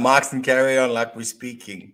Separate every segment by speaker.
Speaker 1: marks and carry on like we're speaking.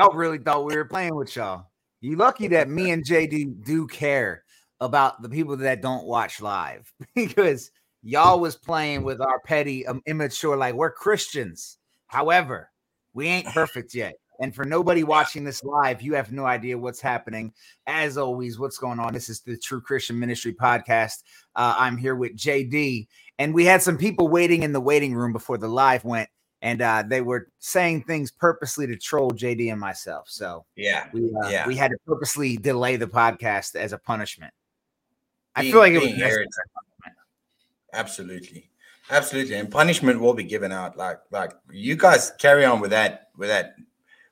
Speaker 2: Y'all really thought we were playing with y'all. You lucky that me and JD do care about the people that don't watch live because y'all was playing with our petty, um, immature, like we're Christians. However, we ain't perfect yet. And for nobody watching this live, you have no idea what's happening. As always, what's going on? This is the True Christian Ministry podcast. Uh, I'm here with JD, and we had some people waiting in the waiting room before the live went and uh, they were saying things purposely to troll JD and myself. So
Speaker 1: yeah,
Speaker 2: we uh,
Speaker 1: yeah.
Speaker 2: we had to purposely delay the podcast as a punishment. I feel like it was
Speaker 1: absolutely, absolutely, and punishment will be given out. Like like you guys carry on with that with that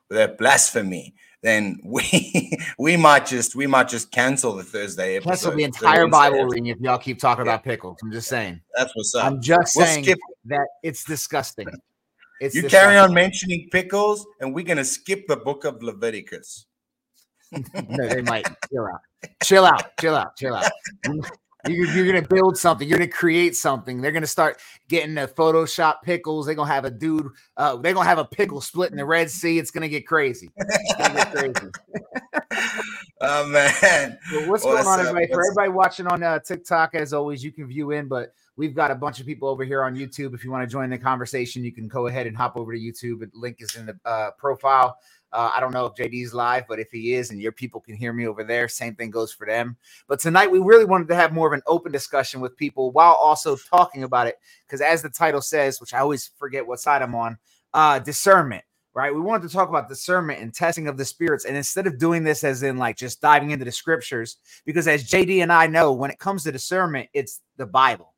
Speaker 1: with that blasphemy. Then we we might just we might just cancel the Thursday episode.
Speaker 2: Cancel the entire Bible reading if y'all keep talking yeah. about pickles. I'm just saying.
Speaker 1: That's what's up.
Speaker 2: I'm just we'll saying that it's disgusting.
Speaker 1: It's you carry on mentioning pickles, and we're gonna skip the book of Leviticus.
Speaker 2: no, they might chill out, chill out, chill out, chill out. You're, you're, gonna build something. You're gonna create something. They're gonna start getting the Photoshop pickles. They're gonna have a dude. Uh, they're gonna have a pickle split in the Red Sea. It's gonna get crazy. Gonna get crazy.
Speaker 1: oh man!
Speaker 2: Well, what's, going on, everybody? What's For everybody watching on uh, TikTok, as always, you can view in, but We've got a bunch of people over here on YouTube. If you want to join the conversation, you can go ahead and hop over to YouTube. The link is in the uh, profile. Uh, I don't know if JD's live, but if he is and your people can hear me over there, same thing goes for them. But tonight, we really wanted to have more of an open discussion with people while also talking about it. Because as the title says, which I always forget what side I'm on, uh, discernment right? We wanted to talk about discernment and testing of the spirits. And instead of doing this as in like just diving into the scriptures, because as JD and I know, when it comes to discernment, it's the Bible.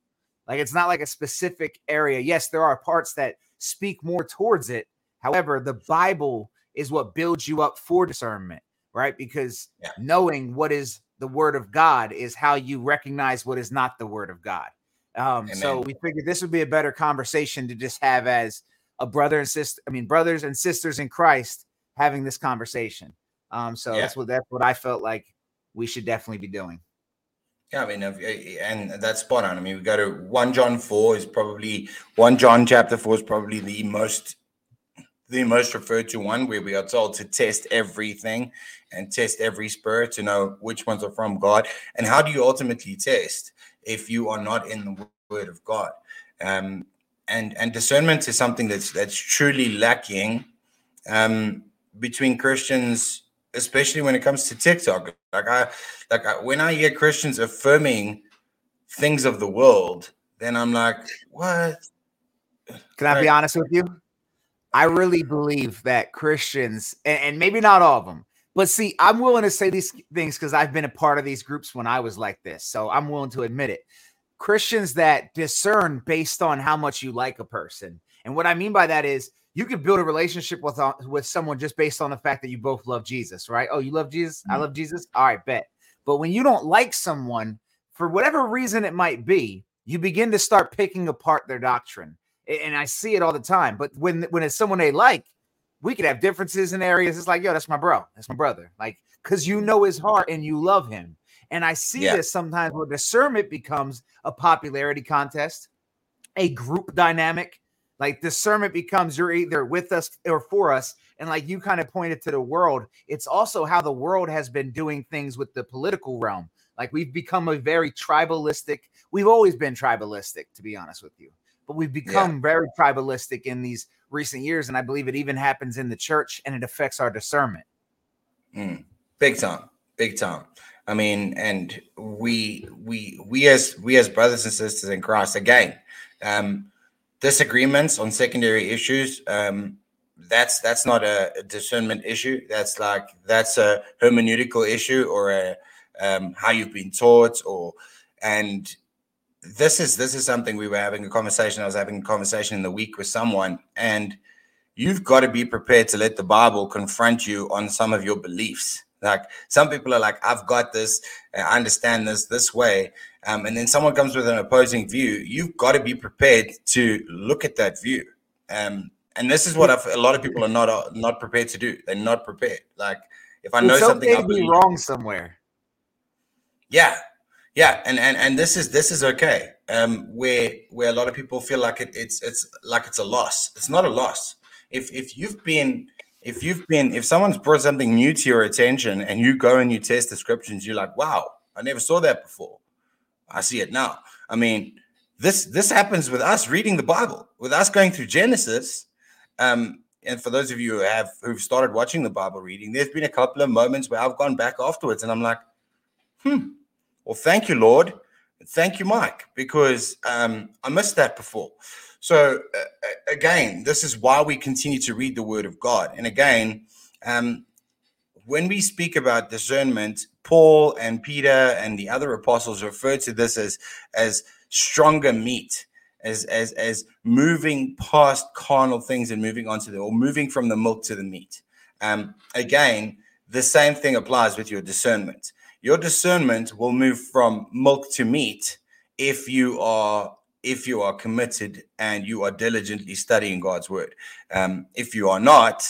Speaker 2: Like it's not like a specific area. Yes, there are parts that speak more towards it. However, the Bible is what builds you up for discernment, right? Because yeah. knowing what is the word of God is how you recognize what is not the word of God. Um, so we figured this would be a better conversation to just have as a brother and sister, I mean, brothers and sisters in Christ having this conversation. Um, so yeah. that's what that's what I felt like we should definitely be doing.
Speaker 1: Yeah, I mean, and that's spot on. I mean, we go to one John four is probably one John chapter four is probably the most the most referred to one where we are told to test everything and test every spirit to know which ones are from God. And how do you ultimately test if you are not in the Word of God? Um, and and discernment is something that's that's truly lacking um, between Christians especially when it comes to TikTok. Like I, like I, when I hear Christians affirming things of the world, then I'm like, what?
Speaker 2: Can I be honest with you? I really believe that Christians, and, and maybe not all of them, but see, I'm willing to say these things because I've been a part of these groups when I was like this. So I'm willing to admit it. Christians that discern based on how much you like a person. And what I mean by that is you can build a relationship with uh, with someone just based on the fact that you both love Jesus, right? Oh, you love Jesus, mm-hmm. I love Jesus. All right, bet. But when you don't like someone for whatever reason it might be, you begin to start picking apart their doctrine, and I see it all the time. But when when it's someone they like, we could have differences in areas. It's like, yo, that's my bro, that's my brother, like because you know his heart and you love him. And I see yeah. this sometimes where discernment becomes a popularity contest, a group dynamic like discernment becomes you're either with us or for us. And like you kind of pointed to the world, it's also how the world has been doing things with the political realm. Like we've become a very tribalistic, we've always been tribalistic, to be honest with you, but we've become yeah. very tribalistic in these recent years. And I believe it even happens in the church and it affects our discernment.
Speaker 1: Mm. Big time, big time. I mean, and we we we as we as brothers and sisters in Christ again, um, disagreements on secondary issues um, that's that's not a, a, discernment issue that's like that's a hermeneutical issue or a um, how you've been taught or and this is this is something we were having a conversation. I was having a conversation in the week with someone, and you've got to be prepared to let the Bible confront you on some of your beliefs. Like some people are like, I've got this, I understand this this way. Um, and then someone comes with an opposing view. You've got to be prepared to look at that view. Um, and this is what I've, a lot of people are not uh, not prepared to do. They're not prepared. Like if I know
Speaker 2: it's
Speaker 1: something,
Speaker 2: okay to be wrong somewhere.
Speaker 1: Yeah, yeah, and and and this is this is okay. Um, where where a lot of people feel like it, it's it's like it's a loss. It's not a loss. If if you've been if you've been if someone's brought something new to your attention and you go and you test descriptions, you're like, wow, I never saw that before. I see it now. I mean, this this happens with us reading the Bible, with us going through Genesis. Um, and for those of you who have who've started watching the Bible reading, there's been a couple of moments where I've gone back afterwards and I'm like, hmm, well, thank you, Lord. Thank you, Mike, because um, I missed that before. So, uh, again, this is why we continue to read the Word of God. And again, um, when we speak about discernment, Paul and Peter and the other apostles refer to this as as stronger meat, as as as moving past carnal things and moving on to the or moving from the milk to the meat. Um, again, the same thing applies with your discernment your discernment will move from milk to meat if you are if you are committed and you are diligently studying God's word. Um, if you are not,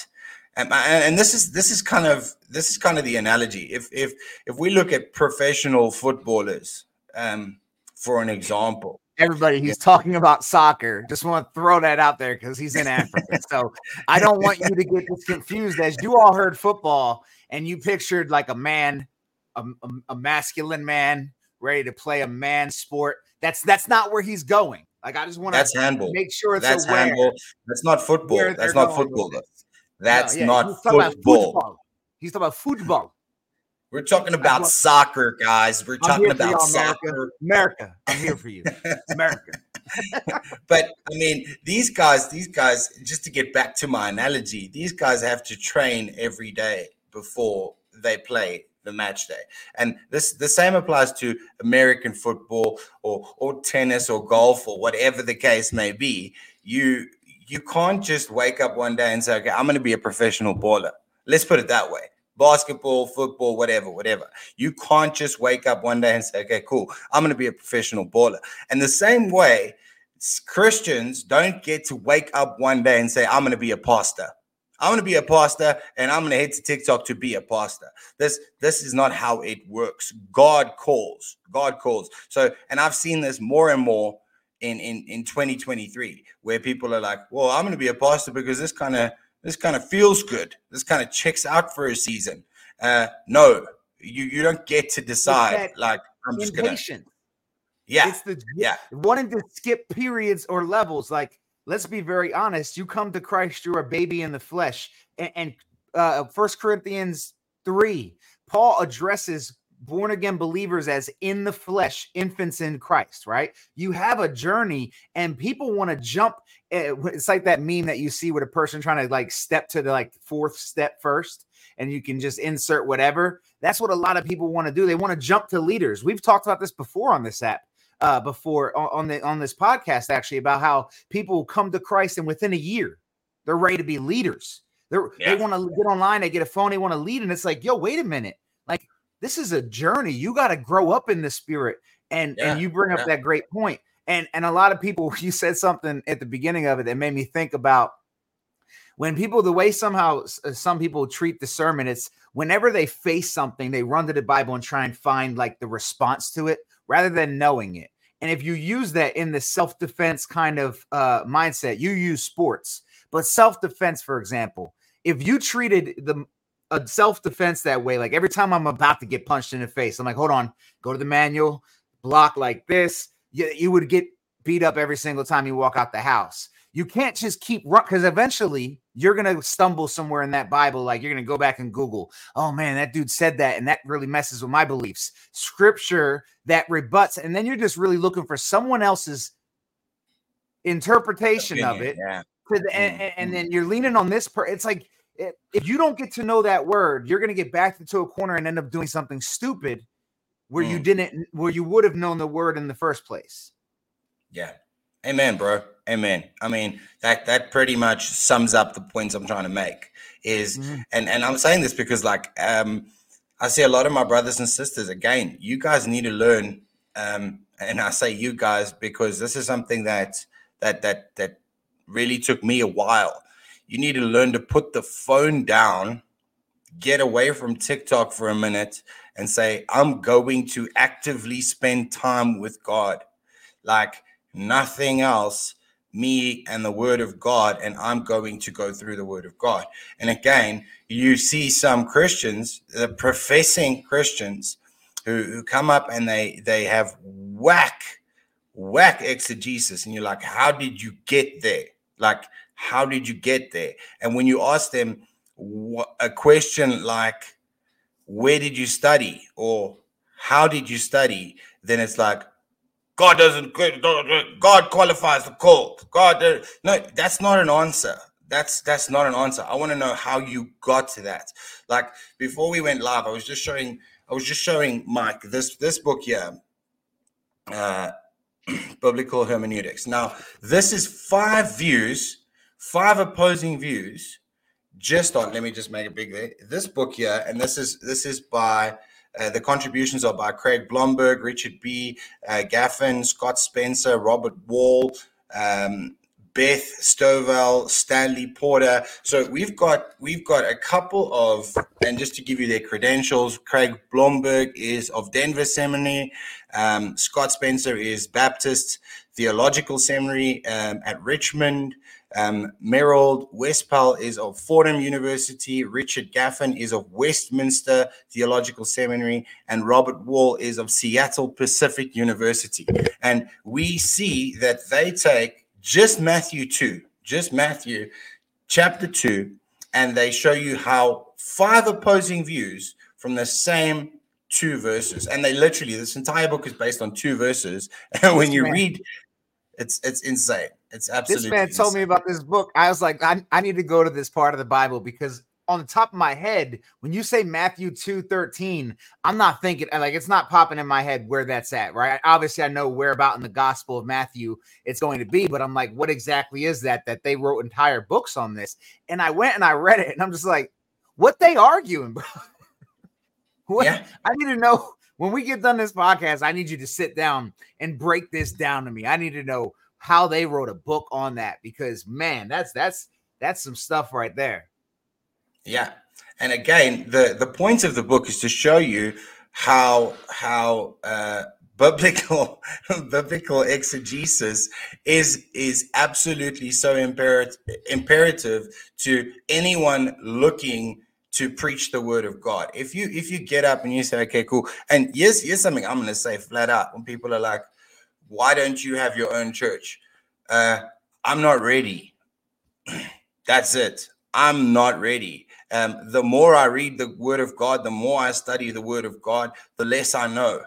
Speaker 1: and, and this is this is kind of this is kind of the analogy. If if if we look at professional footballers, um, for an example,
Speaker 2: everybody he's talking about soccer just want to throw that out there because he's in africa so i don't want you to get this confused as you all heard football and you pictured like a man a, a, a masculine man ready to play a man sport. That's that's not where he's going. Like I just want
Speaker 1: to handball.
Speaker 2: make sure it's
Speaker 1: that's
Speaker 2: aware. handball.
Speaker 1: That's not football. That's not football. That's no, yeah, not football. football.
Speaker 2: He's talking about football.
Speaker 1: We're talking about soccer, guys. We're talking about you,
Speaker 2: soccer.
Speaker 1: America.
Speaker 2: America. I'm here for you. America.
Speaker 1: but I mean, these guys, these guys, just to get back to my analogy, these guys have to train every day before they play the match day. And this the same applies to American football or or tennis or golf or whatever the case may be. You you can't just wake up one day and say, okay, I'm going to be a professional baller. Let's put it that way. Basketball, football, whatever, whatever. You can't just wake up one day and say, okay, cool, I'm going to be a professional baller. And the same way, Christians don't get to wake up one day and say, I'm going to be a pastor. I'm going to be a pastor and I'm going to head to TikTok to be a pastor. This this is not how it works. God calls. God calls. So, and I've seen this more and more in in in 2023 where people are like, "Well, I'm going to be a pastor because this kind of this kind of feels good. This kind of checks out for a season." Uh no. You you don't get to decide like I'm just going to Yeah.
Speaker 2: It's the
Speaker 1: yeah.
Speaker 2: wanting to skip periods or levels like let's be very honest. You come to Christ, you're a baby in the flesh. And, and uh, First Corinthians 3, Paul addresses born again believers as in the flesh, infants in Christ, right? You have a journey, and people want to jump. Eh, it's like that meme that you see with a person trying to like step to the like fourth step first, and you can just insert whatever. That's what a lot of people want to do. They want to jump to leaders. We've talked about this before on this app uh, before on the on this podcast actually about how people come to Christ and within a year they're ready to be leaders. They're, yeah. They want to get online, they get a phone, they want to lead, and it's like, yo, wait a minute, like this is a journey. You got to grow up in the spirit, and yeah. and you bring up yeah. that great point. And and a lot of people, you said something at the beginning of it that made me think about when people the way somehow uh, some people treat the sermon it's whenever they face something they run to the bible and try and find like the response to it rather than knowing it. And if you use that in the self defense kind of uh, mindset, you use sports. But self defense, for example, if you treated the a self defense that way, like every time I'm about to get punched in the face, I'm like, hold on, go to the manual, block like this. You, you would get beat up every single time you walk out the house. You can't just keep run because eventually you're gonna stumble somewhere in that Bible. Like you're gonna go back and Google, oh man, that dude said that, and that really messes with my beliefs. Scripture that rebuts, and then you're just really looking for someone else's interpretation Opinion, of it.
Speaker 1: Yeah.
Speaker 2: The, and, and, mm-hmm. then you're leaning on this part. It's like if you don't get to know that word, you're gonna get backed into a corner and end up doing something stupid where mm. you didn't where you would have known the word in the first place.
Speaker 1: Yeah. Amen, bro. Amen. I mean, that that pretty much sums up the points I'm trying to make. Is mm-hmm. and and I'm saying this because like um I see a lot of my brothers and sisters again, you guys need to learn um and I say you guys because this is something that that that that really took me a while. You need to learn to put the phone down, get away from TikTok for a minute and say I'm going to actively spend time with God. Like nothing else me and the word of God, and I'm going to go through the word of God. And again, you see some Christians, the professing Christians, who, who come up and they they have whack, whack exegesis, and you're like, how did you get there? Like, how did you get there? And when you ask them a question like, where did you study? Or how did you study? Then it's like, God doesn't. God qualifies the call. God, no, that's not an answer. That's that's not an answer. I want to know how you got to that. Like before we went live, I was just showing. I was just showing Mike this this book here, uh, biblical hermeneutics. Now this is five views, five opposing views, just on. Let me just make it big there. This book here, and this is this is by uh, the contributions are by Craig Blomberg, Richard B. Uh, Gaffin, Scott Spencer, Robert Wall, um, Beth Stovell, Stanley Porter. So we've got we've got a couple of, and just to give you their credentials, Craig Blomberg is of Denver Seminary. Um, Scott Spencer is Baptist Theological Seminary um, at Richmond. Um, Merold Westphal is of Fordham University. Richard Gaffin is of Westminster Theological Seminary. And Robert Wall is of Seattle Pacific University. And we see that they take just Matthew 2, just Matthew chapter 2, and they show you how five opposing views from the same two verses. And they literally, this entire book is based on two verses. And when you read, it's it's insane. It's absolutely.
Speaker 2: This man told me about this book. I was like, I, I need to go to this part of the Bible because on the top of my head, when you say Matthew 2 13, I'm not thinking like it's not popping in my head where that's at, right? Obviously, I know where about in the Gospel of Matthew it's going to be, but I'm like, what exactly is that that they wrote entire books on this? And I went and I read it, and I'm just like, what they arguing, bro? what yeah. I need to know when we get done this podcast, I need you to sit down and break this down to me. I need to know how they wrote a book on that because man, that's that's that's some stuff right there.
Speaker 1: Yeah. And again, the the point of the book is to show you how how uh biblical biblical exegesis is is absolutely so imperative imperative to anyone looking to preach the word of God. If you if you get up and you say, okay, cool, and yes, here's something I'm gonna say flat out when people are like, why don't you have your own church? Uh, I'm not ready. That's it. I'm not ready. Um, the more I read the word of God, the more I study the word of God, the less I know.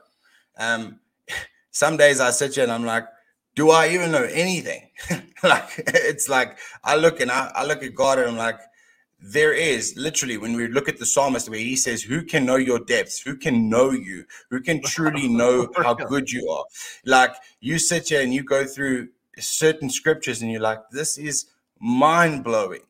Speaker 1: Um, some days I sit here and I'm like, do I even know anything? like it's like I look and I, I look at God and I'm like, there is literally when we look at the psalmist where he says who can know your depths? Who can know you? Who can truly know how good you are? Like you sit here and you go through certain scriptures and you're like this is mind-blowing.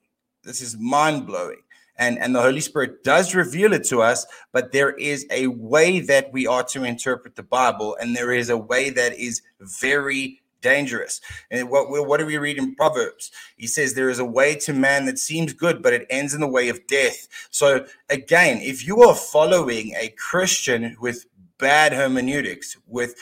Speaker 1: This is mind-blowing. And and the holy spirit does reveal it to us but there is a way that we are to interpret the bible and there is a way that is very dangerous. And what, what do we read in Proverbs? He says, There is a way to man that seems good, but it ends in the way of death. So, again, if you are following a Christian with bad hermeneutics, with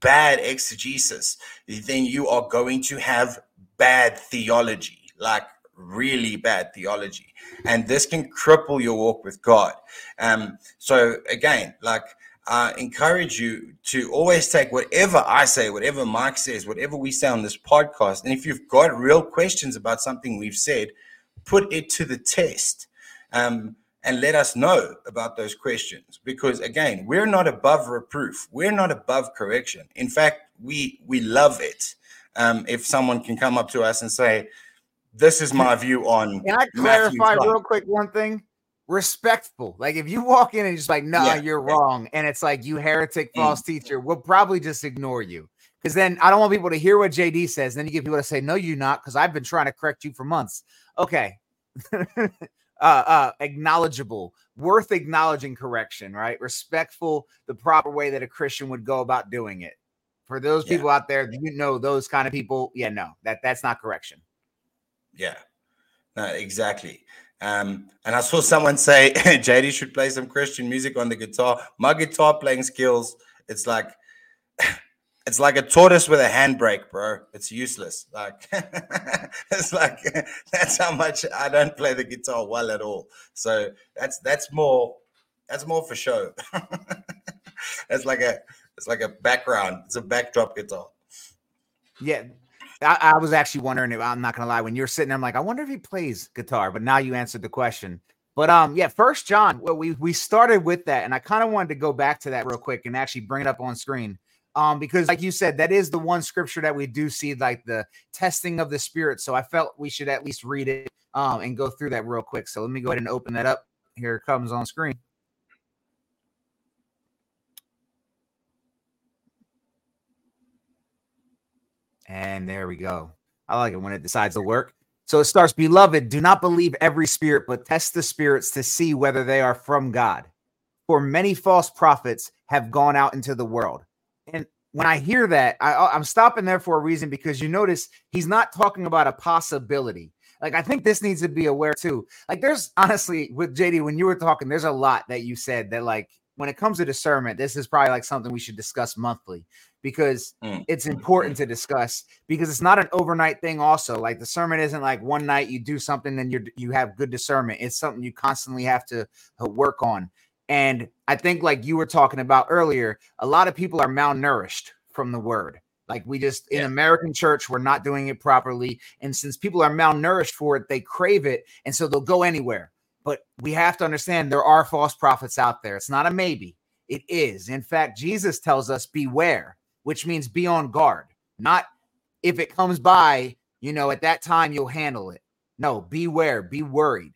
Speaker 1: bad exegesis, then you are going to have bad theology, like really bad theology. And this can cripple your walk with God. Um, so, again, like, uh, encourage you to always take whatever I say, whatever Mike says, whatever we say on this podcast. And if you've got real questions about something we've said, put it to the test um, and let us know about those questions. Because again, we're not above reproof, we're not above correction. In fact, we we love it um, if someone can come up to us and say, "This is my view on."
Speaker 2: Can I clarify real quick one thing? Respectful. Like if you walk in and just like, nah, yeah. you're wrong, and it's like you heretic, mm. false teacher, we'll probably just ignore you Because then I don't want people to hear what JD says. Then you get people to say, "No, you're not," because I've been trying to correct you for months. Okay, uh, uh, acknowledgeable, worth acknowledging correction, right? Respectful, the proper way that a Christian would go about doing it. For those yeah. people out there, you know those kind of people. Yeah, no, that that's not correction.
Speaker 1: Yeah, no, exactly. Um, and I saw someone say JD should play some Christian music on the guitar. My guitar playing skills, it's like it's like a tortoise with a handbrake, bro. It's useless. Like it's like that's how much I don't play the guitar well at all. So that's that's more that's more for show. it's like a it's like a background. It's a backdrop guitar.
Speaker 2: Yeah, I, I, was actually wondering I'm not gonna lie, when you're sitting there, I'm like, I wonder if he plays guitar, but now you answered the question. But um, yeah, first John, well, we we started with that, and I kind of wanted to go back to that real quick and actually bring it up on screen. Um, because like you said, that is the one scripture that we do see like the testing of the spirit. So I felt we should at least read it um and go through that real quick. So let me go ahead and open that up. Here it comes on screen. And there we go. I like it when it decides to work. So it starts, Beloved, do not believe every spirit, but test the spirits to see whether they are from God. For many false prophets have gone out into the world. And when I hear that, I, I'm stopping there for a reason because you notice he's not talking about a possibility. Like, I think this needs to be aware too. Like, there's honestly, with JD, when you were talking, there's a lot that you said that, like, when it comes to discernment, this is probably like something we should discuss monthly because mm. it's important to discuss because it's not an overnight thing also like discernment isn't like one night you do something and you you have good discernment it's something you constantly have to uh, work on. And i think like you were talking about earlier a lot of people are malnourished from the word like we just in american church we're not doing it properly and since people are malnourished for it they crave it and so they'll go anywhere. But we have to understand there are false prophets out there it's not a maybe it is. In fact jesus tells us beware which means be on guard. Not if it comes by, you know, at that time you'll handle it. No, beware, be worried.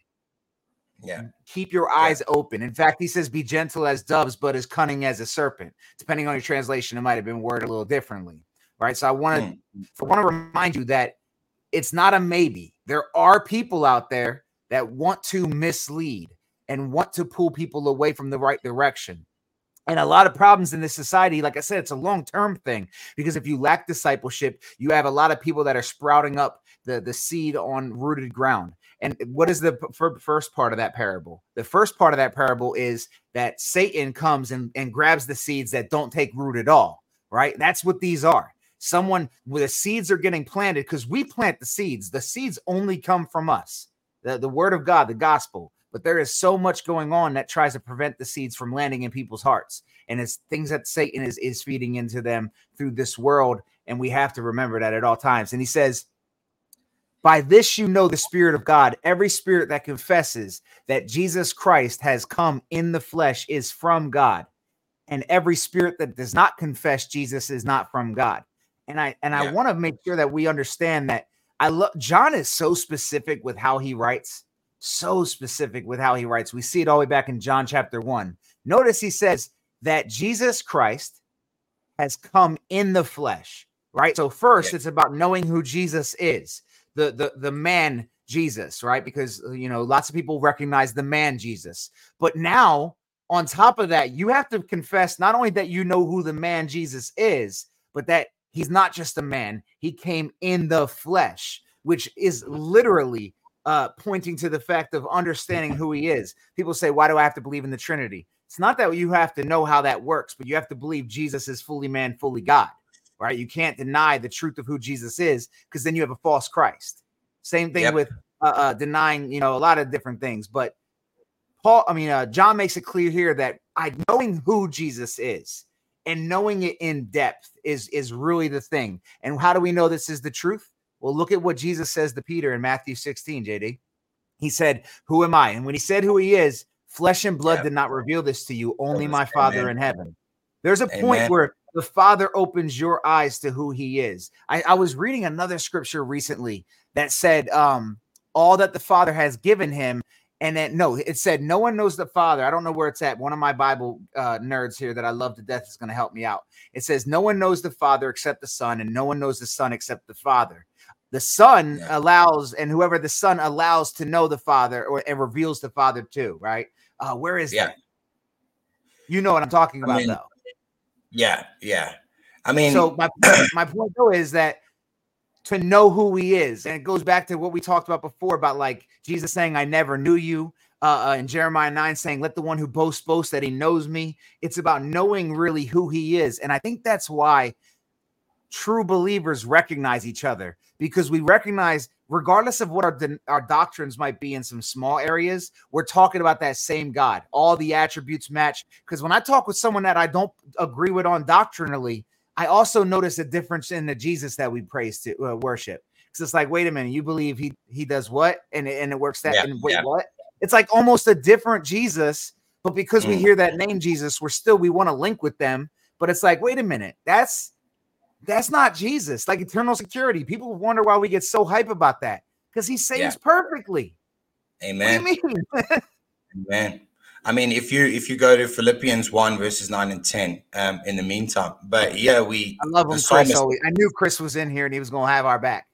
Speaker 1: Yeah.
Speaker 2: Keep your eyes yeah. open. In fact, he says, be gentle as doves, but as cunning as a serpent. Depending on your translation, it might have been worded a little differently. Right. So I want to mm. want to remind you that it's not a maybe. There are people out there that want to mislead and want to pull people away from the right direction and a lot of problems in this society like i said it's a long-term thing because if you lack discipleship you have a lot of people that are sprouting up the, the seed on rooted ground. And what is the first part of that parable? The first part of that parable is that satan comes and, and grabs the seeds that don't take root at all right? That's what these are. Someone where the seeds are getting planted because we plant the seeds. The seeds only come from us. The, the word of god the gospel but there is so much going on that tries to prevent the seeds from landing in people's hearts. And it's things that Satan is, is feeding into them through this world. And we have to remember that at all times. And he says, By this you know the Spirit of God. Every spirit that confesses that Jesus Christ has come in the flesh is from God. And every spirit that does not confess Jesus is not from God. And I and yeah. I want to make sure that we understand that I love John is so specific with how he writes so specific with how he writes. We see it all the way back in John chapter 1. Notice he says that Jesus Christ has come in the flesh, right? So first yeah. it's about knowing who Jesus is. The the the man Jesus, right? Because you know, lots of people recognize the man Jesus. But now on top of that, you have to confess not only that you know who the man Jesus is, but that he's not just a man, he came in the flesh, which is literally uh, pointing to the fact of understanding who he is. People say, Why do I have to believe in the Trinity? It's not that you have to know how that works, but you have to believe Jesus is fully man, fully God, right? You can't deny the truth of who Jesus is because then you have a false Christ. Same thing yep. with uh, uh, denying, you know, a lot of different things. But Paul, I mean, uh, John makes it clear here that I knowing who Jesus is and knowing it in depth is is really the thing. And how do we know this is the truth? Well, look at what Jesus says to Peter in Matthew 16, JD. He said, Who am I? And when he said who he is, flesh and blood yeah. did not reveal this to you, only my Father Amen. in heaven. There's a Amen. point where the Father opens your eyes to who he is. I, I was reading another scripture recently that said, um, all that the Father has given him And then no, it said no one knows the Father. I don't know where it's at. One of my Bible uh, nerds here that I love to death is going to help me out. It says no one knows the Father except the Son, and no one knows the Son except the Father. The Son yeah. allows, and whoever the Son allows to know the Father, or and reveals the Father too. Right? Uh, where is yeah. that? You know what I'm talking about, I mean, though.
Speaker 1: Yeah, yeah. I mean,
Speaker 2: so my my point though is that to know who he is. And it goes back to what we talked about before about like Jesus saying, I never knew you. Uh, uh, and Jeremiah 9 saying, Let the one who boasts boast that he knows me. It's about knowing really who he is. And I think that's why true believers recognize each other because we recognize, regardless of what our, our doctrines might be in some small areas, we're talking about that same God. All the attributes match. Because when I talk with someone that I don't agree with on doctrinally, I also notice a difference in the Jesus that we praise to uh, worship. Because it's like, wait a minute, you believe he he does what, and it, and it works that, yeah, and wait, yeah. what? It's like almost a different Jesus, but because mm. we hear that name Jesus, we're still we want to link with them. But it's like, wait a minute, that's that's not Jesus. Like eternal security, people wonder why we get so hype about that because he saves yeah. perfectly.
Speaker 1: Amen. What do you mean? Amen. I mean, if you if you go to Philippians one verses nine and ten, um, in the meantime, but yeah, we.
Speaker 2: I love him, Chris. Always, I knew Chris was in here and he was going to have our back.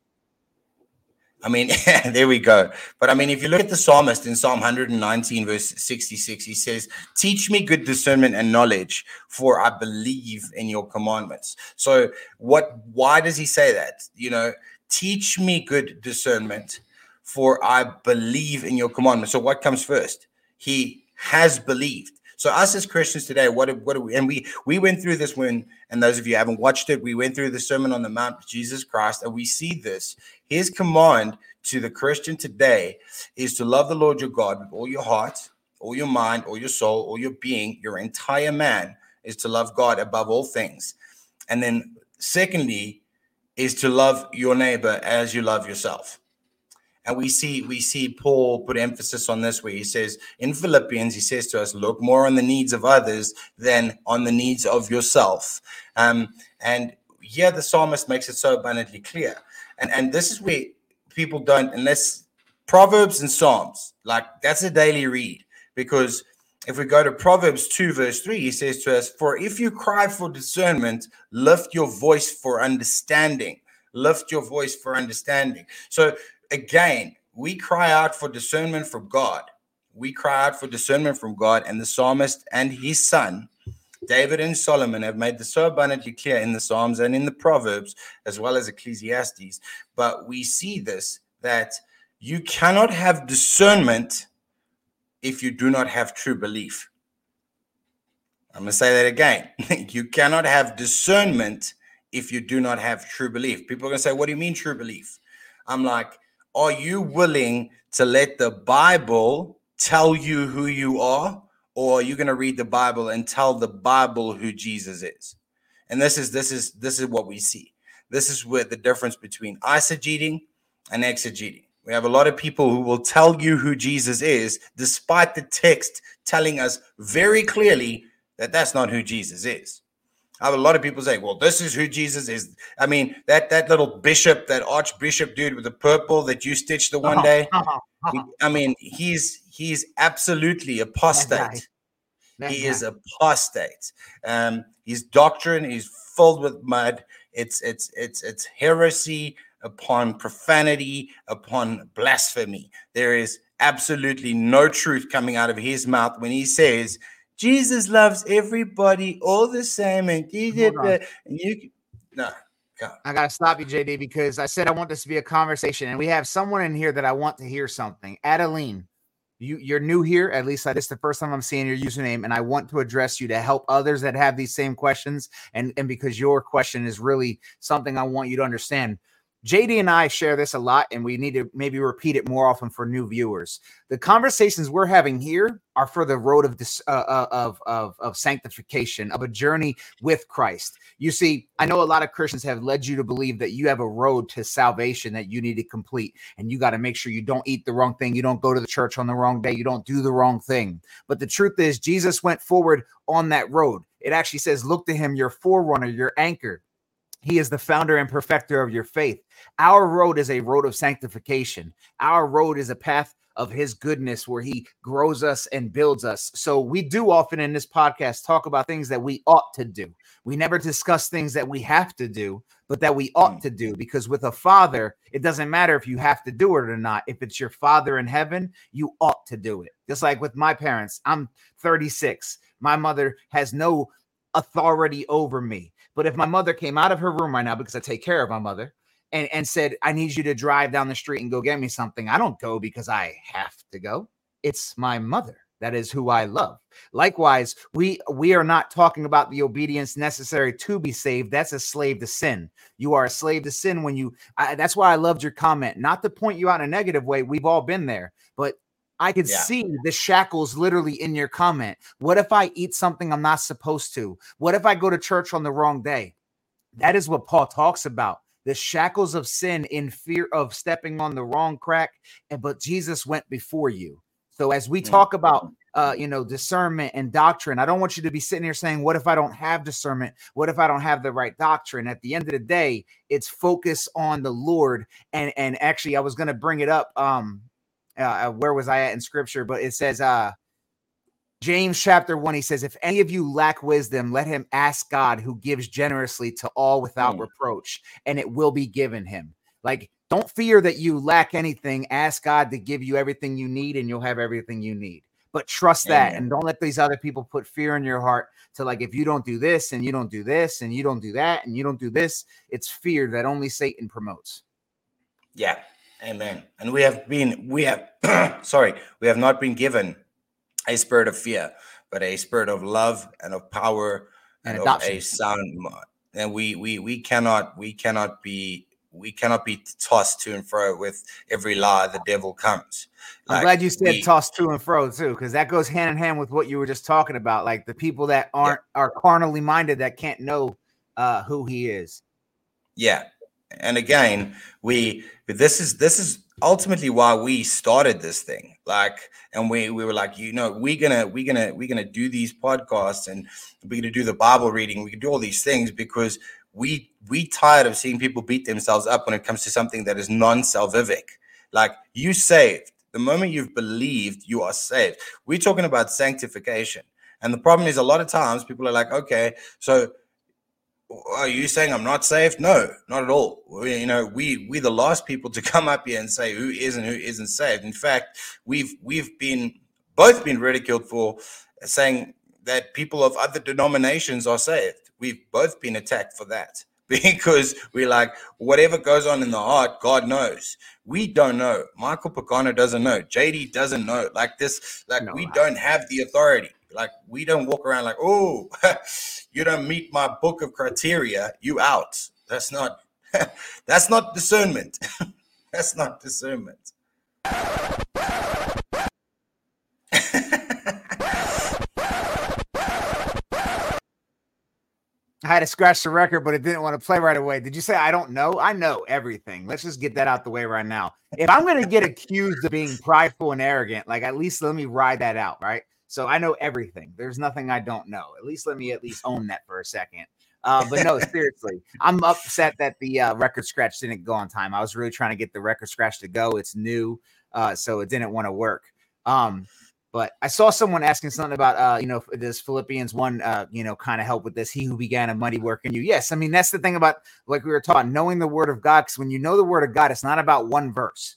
Speaker 1: I mean, there we go. But I mean, if you look at the psalmist in Psalm 119, verse 66, he says, Teach me good discernment and knowledge, for I believe in your commandments. So, what why does he say that? You know, teach me good discernment, for I believe in your commandments. So, what comes first? He has believed. So us as Christians today, what what we and we we went through this when and those of you haven't watched it, we went through the Sermon on the Mount, Jesus Christ, and we see this. His command to the Christian today is to love the Lord your God with all your heart, all your mind, all your soul, all your being, your entire man is to love God above all things. And then secondly is to love your neighbor as you love yourself. And we see we see Paul put emphasis on this where he says in Philippians, he says to us, look more on the needs of others than on the needs of yourself. Um, and yeah, the psalmist makes it so abundantly clear. And and this is where people don't, unless Proverbs and Psalms, like that's a daily read. Because if we go to Proverbs 2, verse 3, he says to us, For if you cry for discernment, lift your voice for understanding lift your voice for understanding. So again, we cry out for discernment from God. We cry out for discernment from God, and the psalmist and his son, David and Solomon, have made this so abundantly clear in the Psalms and in the Proverbs, as well as Ecclesiastes. But we see this that you cannot have discernment if you do not have true belief. I'm going to say that again. you cannot have discernment if you do not have true belief. People are going to say, What do you mean true belief? I'm like, are you willing to let the Bible tell you who you are? Or are you going to read the Bible and tell the Bible who Jesus is? And this is this is this is what we see. This is where the difference between eisegeting and exegeting. We have a lot of people who will tell you who Jesus is, despite the text telling us very clearly that that's not who Jesus is. A lot of people say, well, this is who Jesus is. I mean, that that little bishop, that archbishop dude with the purple that you stitched the one uh-huh. day. Uh-huh. Uh-huh. I mean, he's he's absolutely apostate. He is apostate. Um, his doctrine is filled with mud. It's it's it's it's heresy upon profanity upon blasphemy. There is absolutely no truth coming out of his mouth when he says Jesus loves everybody all the same, and he did that. and you no.
Speaker 2: I gotta stop you, JD, because I said I want this to be a conversation, and we have someone in here that I want to hear something. Adeline, you you're new here. At least this is the first time I'm seeing your username, and I want to address you to help others that have these same questions, and and because your question is really something I want you to understand. JD and I share this a lot, and we need to maybe repeat it more often for new viewers. The conversations we're having here are for the road of this, uh, uh, of, of of sanctification, of a journey with Christ. You see, I know a lot of Christians have led you to believe that you have a road to salvation that you need to complete, and you got to make sure you don't eat the wrong thing, you don't go to the church on the wrong day, you don't do the wrong thing. But the truth is, Jesus went forward on that road. It actually says, "Look to Him, your forerunner, your anchor." He is the founder and perfecter of your faith. Our road is a road of sanctification. Our road is a path of his goodness where he grows us and builds us. So we do often in this podcast talk about things that we ought to do. We never discuss things that we have to do, but that we ought to do because with a father, it doesn't matter if you have to do it or not. If it's your father in heaven, you ought to do it. Just like with my parents, I'm 36. My mother has no authority over me. But if my mother came out of her room right now because I take care of my mother, and, and said, I need you to drive down the street and go get me something, I don't go because I have to go. It's my mother. That is who I love. Likewise, we we are not talking about the obedience necessary to be saved. That's a slave to sin. You are a slave to sin when you. I, that's why I loved your comment. Not to point you out in a negative way. We've all been there, but I could yeah. see the shackles literally in your comment. What if I eat something I'm not supposed to? What if I go to church on the wrong day? That is what Paul talks about the shackles of sin in fear of stepping on the wrong crack. And but Jesus went before you. So as we talk about uh, you know, discernment and doctrine, I don't want you to be sitting here saying, What if I don't have discernment? What if I don't have the right doctrine? At the end of the day, it's focus on the Lord. And and actually, I was gonna bring it up. Um, uh, where was I at in scripture? But it says, uh, James chapter 1, he says, If any of you lack wisdom, let him ask God who gives generously to all without mm. reproach, and it will be given him. Like, don't fear that you lack anything. Ask God to give you everything you need, and you'll have everything you need. But trust that, and don't let these other people put fear in your heart to like, if you don't do this, and you don't do this, and you don't do that, and you don't do this, it's fear that only Satan promotes.
Speaker 1: Yeah. Amen. And we have been, we have, sorry, we have not been given a spirit of fear, but a spirit of love and of power and, and of a sound mind. And we we we cannot we cannot be we cannot be tossed to and fro with every lie the devil comes.
Speaker 2: Like I'm glad you said we, tossed to and fro too, because that goes hand in hand with what you were just talking about. Like the people that aren't yeah. are carnally minded that can't know uh, who he is.
Speaker 1: Yeah, and again, we this is this is ultimately why we started this thing. Like, and we we were like, you know, we're gonna we're gonna we're gonna do these podcasts and we're gonna do the Bible reading. We can do all these things because we we tired of seeing people beat themselves up when it comes to something that is non-salvific. Like you saved. The moment you've believed, you are saved. We're talking about sanctification. And the problem is a lot of times people are like, okay, so are you saying I'm not saved? No, not at all. We, you know, we we the last people to come up here and say who is and who isn't saved. In fact, we've we've been both been ridiculed for saying that people of other denominations are saved. We've both been attacked for that because we're like, whatever goes on in the heart, God knows. We don't know. Michael Pagano doesn't know. JD doesn't know. Like this, like no, we don't have the authority. Like we don't walk around like, oh, you don't meet my book of criteria, you out. That's not that's not discernment. that's not discernment.
Speaker 2: I had to scratch the record, but it didn't want to play right away. Did you say I don't know? I know everything. Let's just get that out the way right now. If I'm going to get accused of being prideful and arrogant, like at least let me ride that out, right? So I know everything. There's nothing I don't know. At least let me at least own that for a second. Uh, but no, seriously, I'm upset that the uh, record scratch didn't go on time. I was really trying to get the record scratch to go. It's new, uh, so it didn't want to work. Um, but I saw someone asking something about, uh, you know, this Philippians one, uh, you know, kind of help with this. He who began a mighty work in you. Yes, I mean that's the thing about like we were taught, knowing the word of God. Because when you know the word of God, it's not about one verse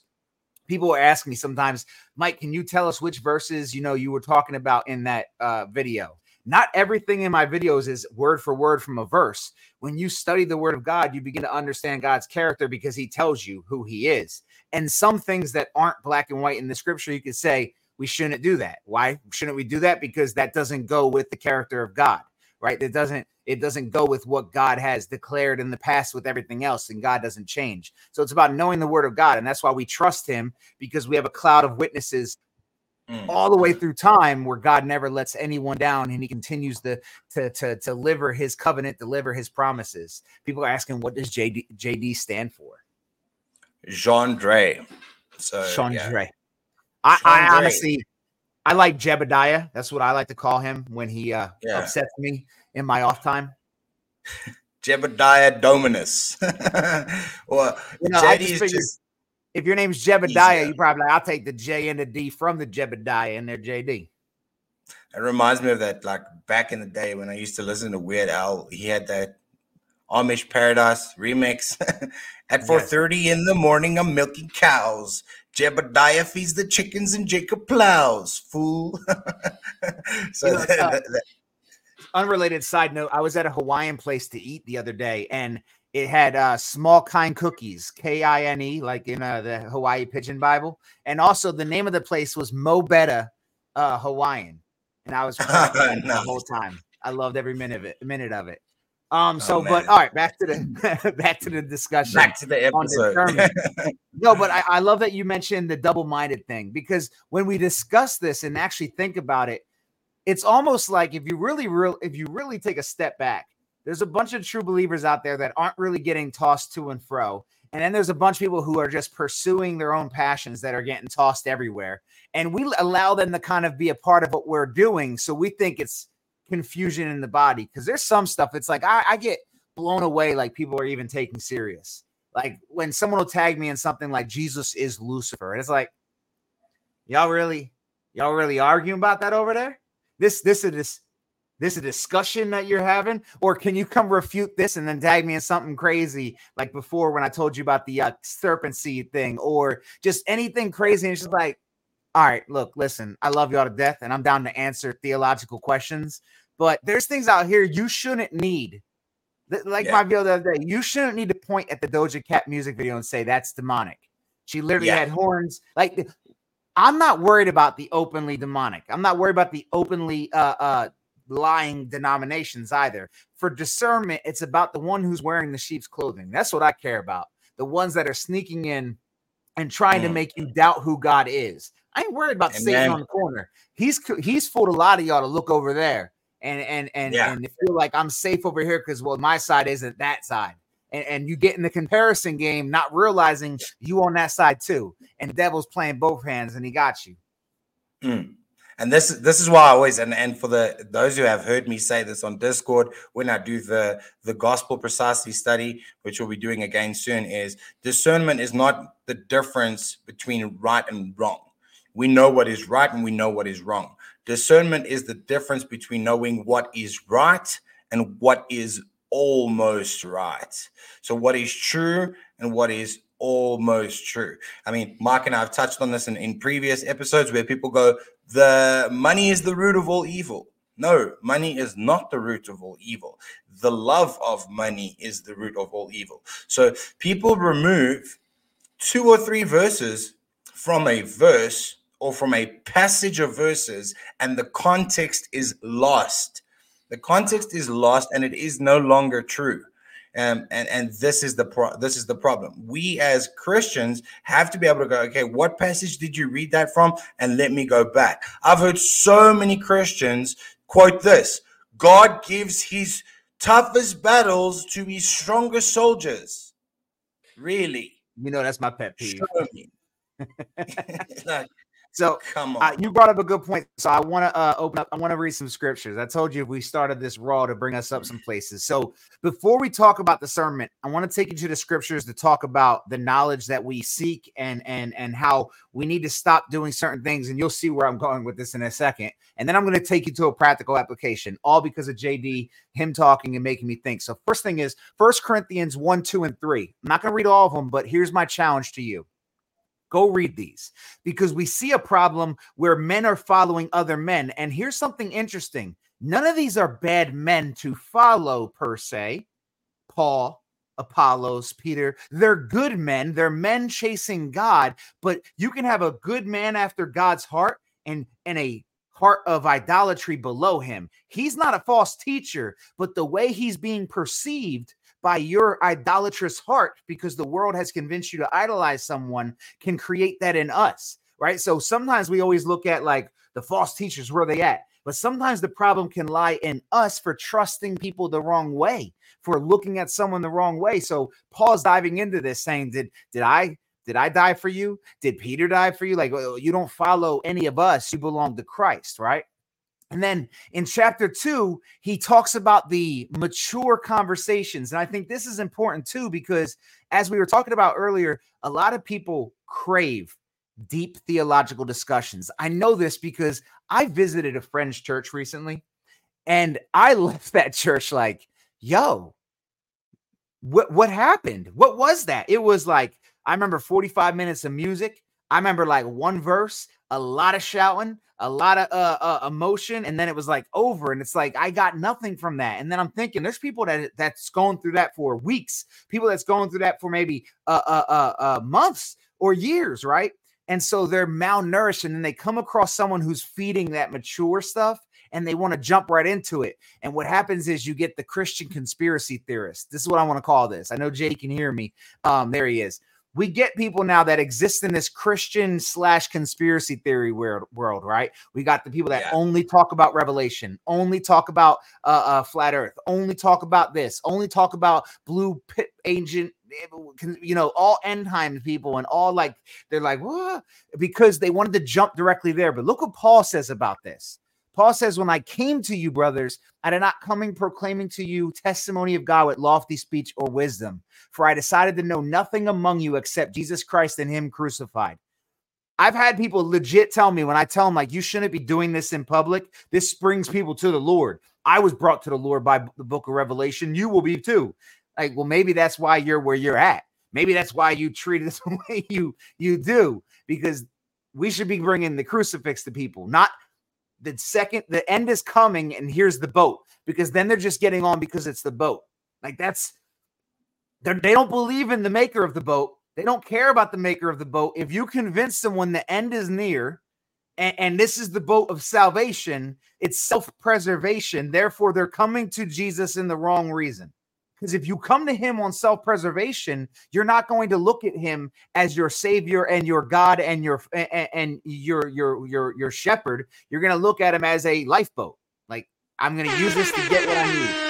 Speaker 2: people asking me sometimes, Mike, can you tell us which verses you know you were talking about in that uh, video? Not everything in my videos is word for word from a verse. When you study the word of God, you begin to understand God's character because he tells you who he is. And some things that aren't black and white in the scripture, you could say, we shouldn't do that. Why shouldn't we do that? Because that doesn't go with the character of God, right? It doesn't it doesn't go with what God has declared in the past with everything else, and God doesn't change. So it's about knowing the word of God. And that's why we trust him because we have a cloud of witnesses mm. all the way through time where God never lets anyone down and he continues to, to, to, to deliver his covenant, deliver his promises. People are asking, what does JD, JD stand for?
Speaker 1: Jean Dre.
Speaker 2: So, Sean yeah. Dre. I, I honestly, I like Jebediah. That's what I like to call him when he uh, yeah. upsets me in my off time.
Speaker 1: Jebediah Dominus. or you know,
Speaker 2: is just if your name's Jebediah, you probably I'll take the J and the D from the Jebediah in there, JD.
Speaker 1: It reminds me of that, like back in the day when I used to listen to Weird Al. He had that Amish Paradise remix. At 4:30 yes. in the morning, I'm milking cows. Jebediah feeds the chickens and Jacob plows. Fool.
Speaker 2: so that, uh, that, unrelated side note, I was at a Hawaiian place to eat the other day, and it had uh, small kine cookies, K I N E, like in uh, the Hawaii Pidgin Bible, and also the name of the place was Mo Betta uh, Hawaiian, and I was nice. the whole time. I loved every minute of it. Minute of it. Um. So, oh, but all right, back to the back to the discussion.
Speaker 1: Back to the episode.
Speaker 2: No, but I, I love that you mentioned the double minded thing because when we discuss this and actually think about it, it's almost like if you really, real, if you really take a step back, there's a bunch of true believers out there that aren't really getting tossed to and fro. And then there's a bunch of people who are just pursuing their own passions that are getting tossed everywhere. And we allow them to kind of be a part of what we're doing. So we think it's confusion in the body because there's some stuff it's like I, I get blown away like people are even taking serious. Like when someone will tag me in something like Jesus is Lucifer, and it's like, y'all really, y'all really arguing about that over there? This, this is this, this a discussion that you're having, or can you come refute this and then tag me in something crazy like before when I told you about the uh, serpent seed thing, or just anything crazy? And it's just like, all right, look, listen, I love y'all to death, and I'm down to answer theological questions. But there's things out here you shouldn't need. Like yeah. my video the other day, you shouldn't need to point at the Doja Cat music video and say that's demonic. She literally yeah. had horns. Like, I'm not worried about the openly demonic. I'm not worried about the openly uh, uh, lying denominations either. For discernment, it's about the one who's wearing the sheep's clothing. That's what I care about. The ones that are sneaking in and trying mm. to make you doubt who God is. I ain't worried about Amen. Satan on the corner. He's he's fooled a lot of y'all to look over there and and and, yeah. and feel like I'm safe over here because well, my side isn't that side. And, and you get in the comparison game, not realizing you on that side too. And the devil's playing both hands, and he got you.
Speaker 1: Mm. And this this is why I always and and for the those who have heard me say this on Discord when I do the the gospel precisely study, which we'll be doing again soon, is discernment is not the difference between right and wrong. We know what is right and we know what is wrong. Discernment is the difference between knowing what is right and what is almost right. So, what is true and what is almost true. I mean, Mark and I have touched on this in, in previous episodes where people go, the money is the root of all evil. No, money is not the root of all evil. The love of money is the root of all evil. So people remove two or three verses from a verse or from a passage of verses, and the context is lost. The context is lost, and it is no longer true. Um, and and this is the pro- this is the problem. We as Christians have to be able to go. Okay, what passage did you read that from? And let me go back. I've heard so many Christians quote this: God gives His toughest battles to His strongest soldiers. Really?
Speaker 2: You know that's my pet peeve. like, so come on, uh, you brought up a good point. So I want to uh, open up. I want to read some scriptures. I told you we started this raw to bring us up some places. So before we talk about the sermon, I want to take you to the scriptures to talk about the knowledge that we seek and and and how we need to stop doing certain things. And you'll see where I'm going with this in a second. And then I'm going to take you to a practical application, all because of JD, him talking and making me think. So first thing is First Corinthians one, two, and three. I'm not going to read all of them, but here's my challenge to you Go read these because we see a problem where men are following other men. And here's something interesting none of these are bad men to follow, per se. Paul, Apollos, Peter, they're good men. They're men chasing God, but you can have a good man after God's heart and, and a heart of idolatry below him. He's not a false teacher, but the way he's being perceived by your idolatrous heart because the world has convinced you to idolize someone can create that in us right so sometimes we always look at like the false teachers where they at but sometimes the problem can lie in us for trusting people the wrong way for looking at someone the wrong way so paul's diving into this saying did did i did I die for you? Did Peter die for you? Like, oh, you don't follow any of us. You belong to Christ, right? And then in chapter two, he talks about the mature conversations. And I think this is important too, because as we were talking about earlier, a lot of people crave deep theological discussions. I know this because I visited a friend's church recently and I left that church like, yo, what what happened? What was that? It was like I remember 45 minutes of music. I remember like one verse, a lot of shouting, a lot of uh, uh, emotion, and then it was like over. And it's like I got nothing from that. And then I'm thinking, there's people that that's going through that for weeks, people that's going through that for maybe uh, uh, uh, uh months or years, right? And so they're malnourished, and then they come across someone who's feeding that mature stuff, and they want to jump right into it. And what happens is you get the Christian conspiracy theorist. This is what I want to call this. I know Jay can hear me. Um, there he is. We get people now that exist in this Christian slash conspiracy theory world, world, right? We got the people that yeah. only talk about Revelation, only talk about uh, uh, flat Earth, only talk about this, only talk about blue pit ancient you know, all end time people and all like they're like, what? Because they wanted to jump directly there. But look what Paul says about this. Paul says, When I came to you, brothers, I did not coming proclaiming to you testimony of God with lofty speech or wisdom, for I decided to know nothing among you except Jesus Christ and Him crucified. I've had people legit tell me when I tell them, like, you shouldn't be doing this in public, this brings people to the Lord. I was brought to the Lord by the book of Revelation. You will be too. Like, well, maybe that's why you're where you're at. Maybe that's why you treat it the way you you do, because we should be bringing the crucifix to people, not the second the end is coming and here's the boat because then they're just getting on because it's the boat. Like that's they don't believe in the maker of the boat. They don't care about the maker of the boat. If you convince when the end is near and, and this is the boat of salvation it's self-preservation. Therefore they're coming to jesus in the wrong reason because if you come to him on self preservation, you're not going to look at him as your savior and your God and your and, and your your your your shepherd. You're going to look at him as a lifeboat. Like I'm going to use this to get what I need.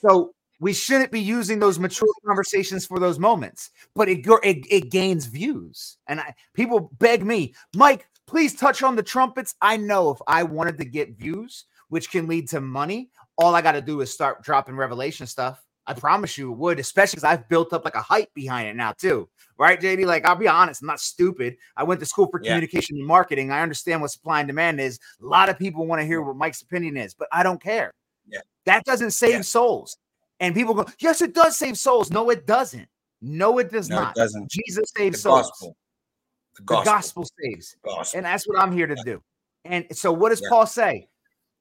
Speaker 2: So we shouldn't be using those mature conversations for those moments, but it it, it gains views. And I, people beg me, Mike, please touch on the trumpets. I know if I wanted to get views, which can lead to money, all I got to do is start dropping revelation stuff. I promise you it would, especially because I've built up like a hype behind it now, too. Right, JD? Like, I'll be honest, I'm not stupid. I went to school for yeah. communication and marketing. I understand what supply and demand is. A lot of people want to hear what Mike's opinion is, but I don't care.
Speaker 1: Yeah.
Speaker 2: That doesn't save yeah. souls. And people go, yes, it does save souls. No, it doesn't. No, it does no, not.
Speaker 1: It doesn't.
Speaker 2: Jesus saves the souls. Gospel. The gospel. The gospel saves. Gospel. And that's what I'm here to do. And so, what does Paul say?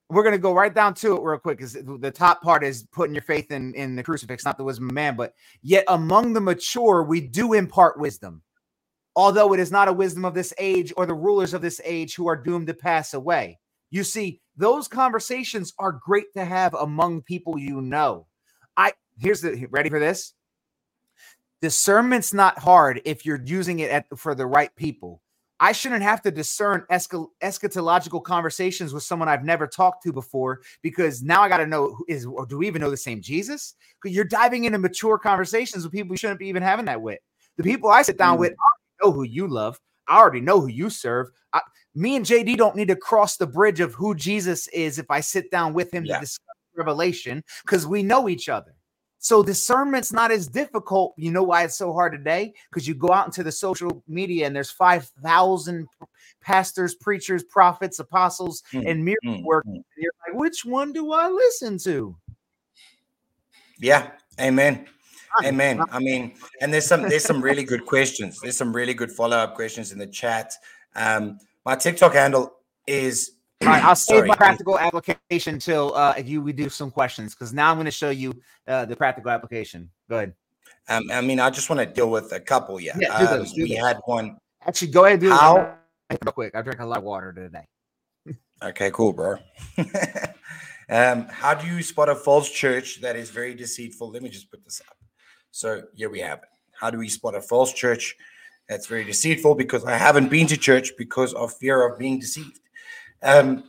Speaker 2: We're to go right down to it real quick because the top part is putting your faith in in the crucifix not the wisdom of man but yet among the mature we do impart wisdom. Although it is not a wisdom of this age or the rulers of this age who are doomed to pass away. You see those conversations are great to have among people you know. I here's the ready for this? Discernment's not hard if you're using it at, for the right people I shouldn't have to discern eschatological conversations with someone I've never talked to before because now I got to know is or do we even know the same Jesus? Because you're diving into mature conversations with people you shouldn't be even having that with. The people I sit down mm. with, I know who you love. I already know who you serve. I, me and JD don't need to cross the bridge of who Jesus is if I sit down with him yeah. to discuss Revelation because we know each other. So discernment's not as difficult. You know why it's so hard today? Because you go out into the social media and there's 5,000 pastors, preachers, prophets, apostles, mm, and miracle mm, work. Mm. And you're like, which one do I listen to?
Speaker 1: Yeah. Amen. Amen. I mean, and there's some there's some really good questions. There's some really good follow-up questions in the chat. Um, my TikTok handle is
Speaker 2: all right, I'll save Sorry. my practical application until uh, if you we do some questions because now I'm going to show you uh, the practical application. Go ahead.
Speaker 1: Um, I mean, I just want to deal with a couple. Yeah, yeah do those, um, do we those. had one.
Speaker 2: Actually, go ahead and do how real quick. I drank a lot of water today.
Speaker 1: okay, cool, bro. um, how do you spot a false church that is very deceitful? Let me just put this up. So here we have it. How do we spot a false church that's very deceitful? Because I haven't been to church because of fear of being deceived. Um,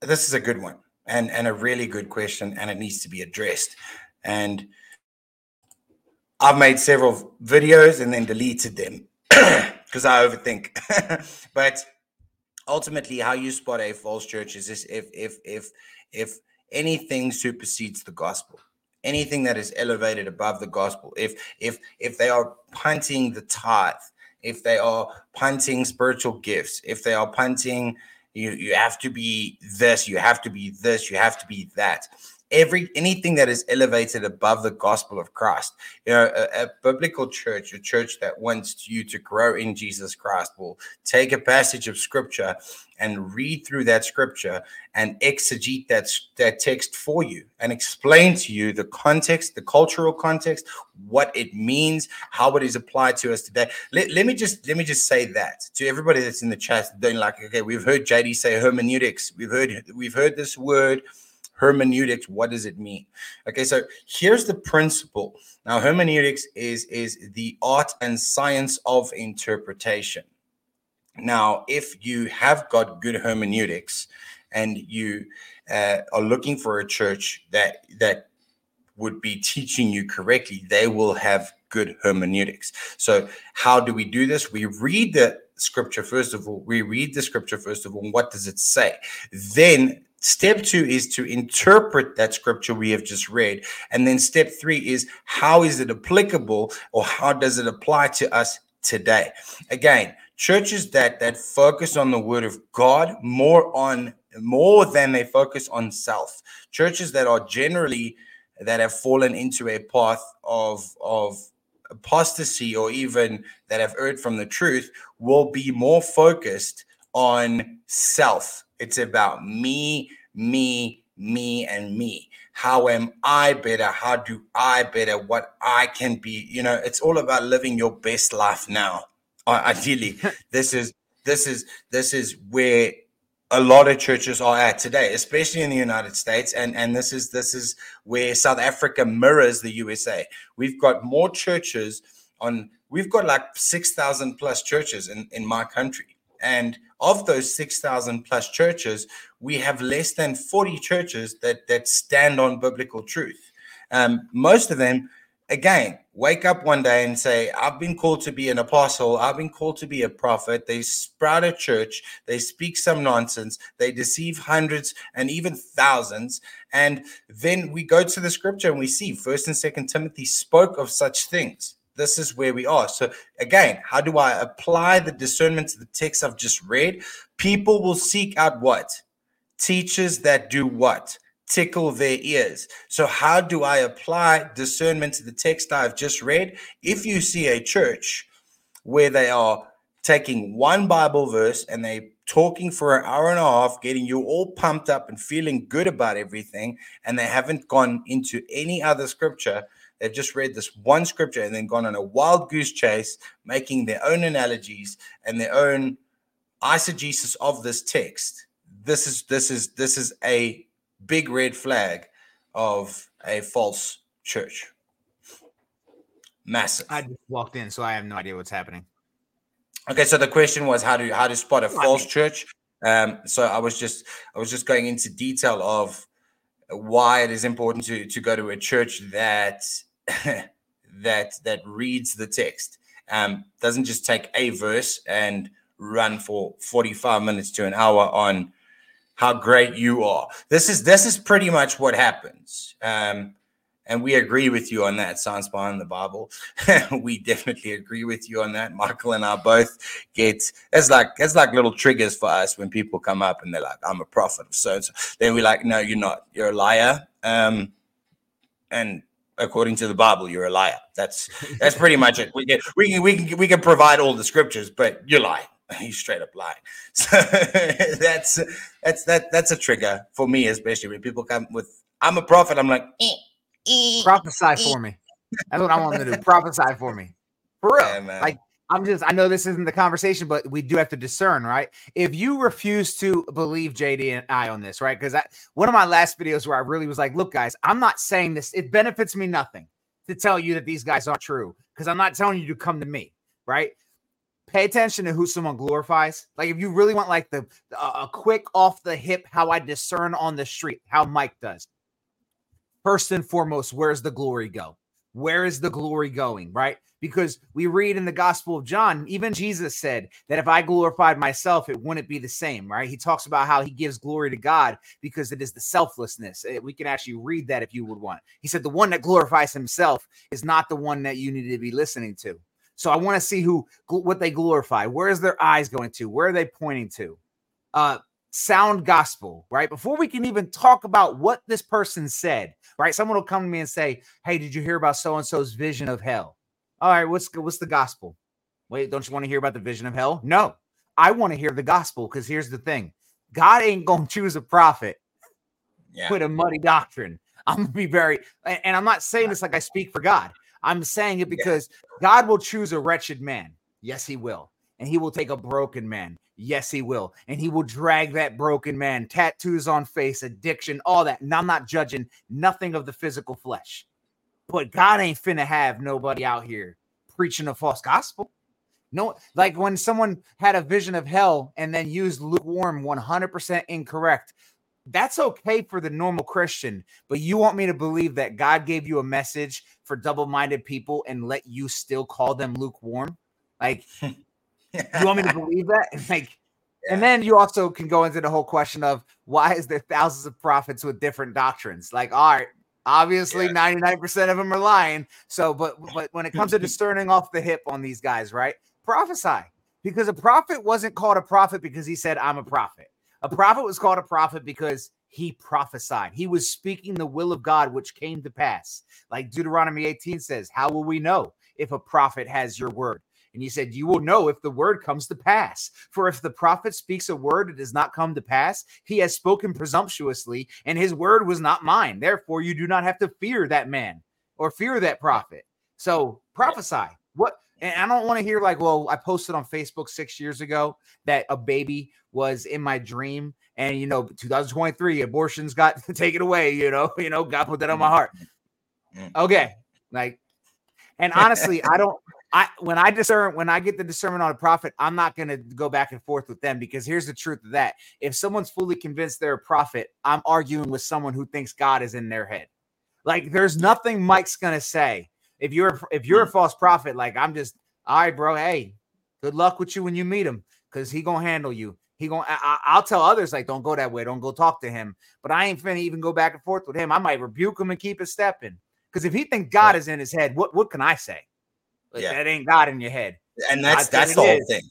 Speaker 1: this is a good one and, and a really good question, and it needs to be addressed. And I've made several videos and then deleted them because I overthink. but ultimately how you spot a false church is this if if if if anything supersedes the gospel anything that is elevated above the gospel if if if they are punting the tithe if they are punting spiritual gifts if they are punting you you have to be this you have to be this you have to be that every anything that is elevated above the gospel of Christ. You know, a, a, biblical church, a church that wants you to grow in Jesus Christ, will take a passage of scripture and read through that scripture and exegete that, that text for you and explain to you the context, the cultural context, what it means, how it is applied to us today. Let, let me just let me just say that to everybody that's in the chat, don't like, okay, we've heard JD say hermeneutics. We've heard we've heard this word hermeneutics what does it mean? Okay so here's the principle. Now hermeneutics is is the art and science of interpretation. Now if you have got good hermeneutics and you uh, are looking for a church that that would be teaching you correctly they will have good hermeneutics. So how do we do this? We read the scripture first of all we read the scripture first of all what does it say? Then Step two is to interpret that scripture we have just read. And then step three is how is it applicable or how does it apply to us today? Again, churches that that focus on the word of God more on more than they focus on self. Churches that are generally that have fallen into a path of of apostasy or even that have erred from the truth will be more focused on self it's about me, me, me, and me. How am I better? How do I better? What I can be? You know, it's all about living your best life now. Ideally, this is this is this is where a lot of churches are at today, especially in the United States, and and this is this is where South Africa mirrors the USA. We've got more churches on. We've got like six thousand plus churches in in my country, and of those 6,000 plus churches, we have less than 40 churches that, that stand on biblical truth. Um, most of them, again, wake up one day and say, I've been called to be an apostle, I've been called to be a prophet. They sprout a church, they speak some nonsense, they deceive hundreds and even thousands. And then we go to the scripture and we see First and Second Timothy spoke of such things this is where we are. So again, how do I apply the discernment to the text I've just read? People will seek out what? Teachers that do what? Tickle their ears. So how do I apply discernment to the text I've just read? If you see a church where they are taking one Bible verse and they talking for an hour and a half, getting you all pumped up and feeling good about everything, and they haven't gone into any other scripture, They've just read this one scripture and then gone on a wild goose chase, making their own analogies and their own eisegesis of this text. This is this is this is a big red flag of a false church. Massive.
Speaker 2: I just walked in, so I have no idea what's happening.
Speaker 1: Okay, so the question was how to how to spot a false church. Um, so I was just I was just going into detail of why it is important to to go to a church that that that reads the text um, doesn't just take a verse and run for 45 minutes to an hour on how great you are. This is this is pretty much what happens. Um, and we agree with you on that science behind the bible. We definitely agree with you on that. Michael and i both get it's like it's like little triggers for us when people come up and they're like i'm a prophet of so then we're like no you're not. You're a liar. Um, and according to the bible you're a liar. That's that's pretty much it. We can we can we can we can provide all the scriptures but you're lying. He's straight up lying. So that's that's that that's a trigger for me especially when people come with i'm a prophet. I'm like eh
Speaker 2: Prophesy for me. That's what I want to do. Prophesy for me. For real. Yeah, like I'm just I know this isn't the conversation, but we do have to discern, right? If you refuse to believe JD and I on this, right? Because one of my last videos where I really was like, look, guys, I'm not saying this, it benefits me nothing to tell you that these guys aren't true. Because I'm not telling you to come to me, right? Pay attention to who someone glorifies. Like if you really want like the uh, a quick off the hip how I discern on the street, how Mike does first and foremost, where's the glory go? where is the glory going, right? Because we read in the Gospel of John, even Jesus said that if I glorified myself, it wouldn't be the same, right? He talks about how he gives glory to God because it is the selflessness. Eh, we can actually read that if you would want. He said, The one that glorifies himself is not the one that you need to be listening to. So I want to see who what they glorify. Where is their eyes going to? Where are they pointing to? Uh, sound gospel, right? Before we can even talk about what this person said, right? Someone will come to me and say, "Hey, did you hear about so and so's vision of hell?" All right, what's what's the gospel? Wait, don't you want to hear about the vision of hell? No, I want to hear the gospel because here's the thing: God ain't gonna choose a prophet yeah. with a muddy doctrine. I'm gonna be very, and I'm not saying this like I speak for God. I'm saying it because yeah. God will choose a wretched man. Yes, He will, and He will take a broken man. Yes, he will. And he will drag that broken man, tattoos on face, addiction, all that. And I'm not judging nothing of the physical flesh. But God ain't finna have nobody out here preaching a false gospel. No, like when someone had a vision of hell and then used lukewarm 100% incorrect. That's okay for the normal Christian, but you want me to believe that God gave you a message for double minded people and let you still call them lukewarm? Like, you want me to believe that? Like, yeah. and then you also can go into the whole question of why is there thousands of prophets with different doctrines? Like, all right, obviously 99% of them are lying. So, but but when it comes to discerning off the hip on these guys, right? Prophesy. Because a prophet wasn't called a prophet because he said, I'm a prophet. A prophet was called a prophet because he prophesied. He was speaking the will of God, which came to pass. Like Deuteronomy 18 says, How will we know if a prophet has your word? And he said, You will know if the word comes to pass. For if the prophet speaks a word, it does not come to pass. He has spoken presumptuously, and his word was not mine. Therefore, you do not have to fear that man or fear that prophet. So prophesy. What? And I don't want to hear like, well, I posted on Facebook six years ago that a baby was in my dream, and you know, 2023 abortions got taken away. You know, you know, God put that on my heart. Mm. Okay, like, and honestly, I don't. I when I discern when I get the discernment on a prophet, I'm not going to go back and forth with them because here's the truth of that. If someone's fully convinced they're a prophet, I'm arguing with someone who thinks God is in their head. Like there's nothing Mike's going to say. If you're if you're a hmm. false prophet, like I'm just all right, bro. Hey, good luck with you when you meet him because he gonna handle you. He gonna. I, will tell others like, don't go that way. Don't go talk to him. But I ain't finna even go back and forth with him. I might rebuke him and keep it stepping. Because if he think God is in his head, what what can I say? Like, yeah. That ain't God in your head.
Speaker 1: And that's that's the whole is. thing.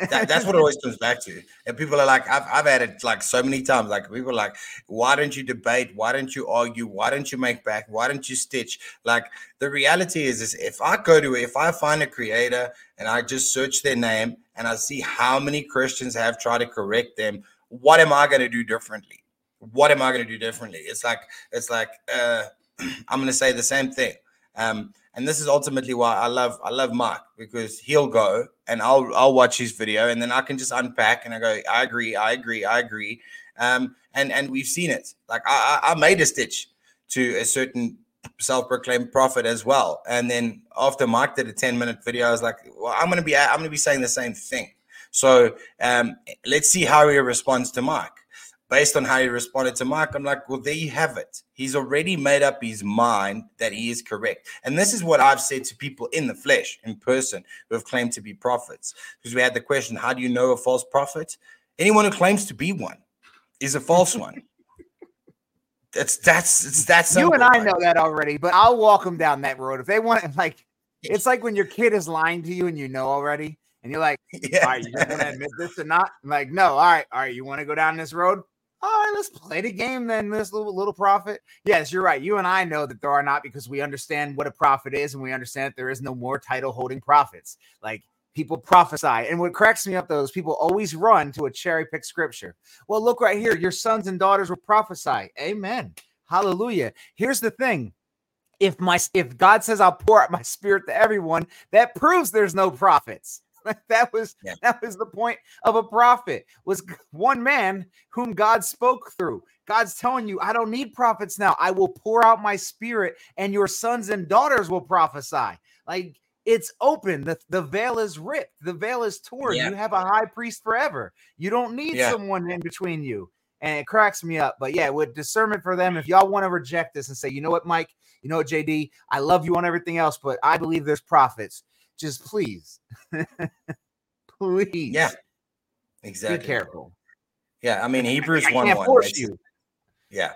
Speaker 1: that, that's what it always comes back to. And people are like, I've, I've had it like so many times. Like people are like, why don't you debate? Why don't you argue? Why don't you make back? Why don't you stitch? Like the reality is, is if I go to if I find a creator and I just search their name and I see how many Christians have tried to correct them, what am I going to do differently? What am I going to do differently? It's like it's like uh, I'm going to say the same thing. Um, and this is ultimately why I love I love Mark because he'll go and I'll I'll watch his video and then I can just unpack and I go I agree I agree I agree. Um and and we've seen it. Like I I made a stitch to a certain self-proclaimed prophet as well. And then after Mark did a 10 minute video I was like well I'm gonna be I'm gonna be saying the same thing. So um let's see how he responds to Mark based on how he responded to Mark, I'm like, well, there you have it. He's already made up his mind that he is correct. And this is what I've said to people in the flesh, in person, who have claimed to be prophets. Because we had the question, how do you know a false prophet? Anyone who claims to be one is a false one. That's that's it's that
Speaker 2: simple. You and I know that already, but I'll walk them down that road if they want. Like it's like when your kid is lying to you and you know already, and you're like, yeah. "All right, you want to admit this or not?" I'm like, "No, all right, all right, you want to go down this road? All right, let's play the game then, this little little prophet. Yes, you're right. You and I know that there are not because we understand what a prophet is, and we understand that there is no more title holding prophets. Like people prophesy. And what cracks me up though is people always run to a cherry pick scripture. Well, look right here. Your sons and daughters will prophesy. Amen. Hallelujah. Here's the thing. If my if God says I'll pour out my spirit to everyone, that proves there's no prophets. that was yeah. that was the point of a prophet was one man whom God spoke through. God's telling you, I don't need prophets now. I will pour out my spirit, and your sons and daughters will prophesy. Like it's open. The, the veil is ripped, the veil is torn. Yeah. You have a high priest forever. You don't need yeah. someone in between you. and it cracks me up. But yeah, with discernment for them, if y'all want to reject this and say, you know what, Mike, you know what, JD, I love you on everything else, but I believe there's prophets. Just please, please,
Speaker 1: yeah, exactly.
Speaker 2: Be careful.
Speaker 1: Yeah, I mean Hebrews I, I one one. Force you. Yeah,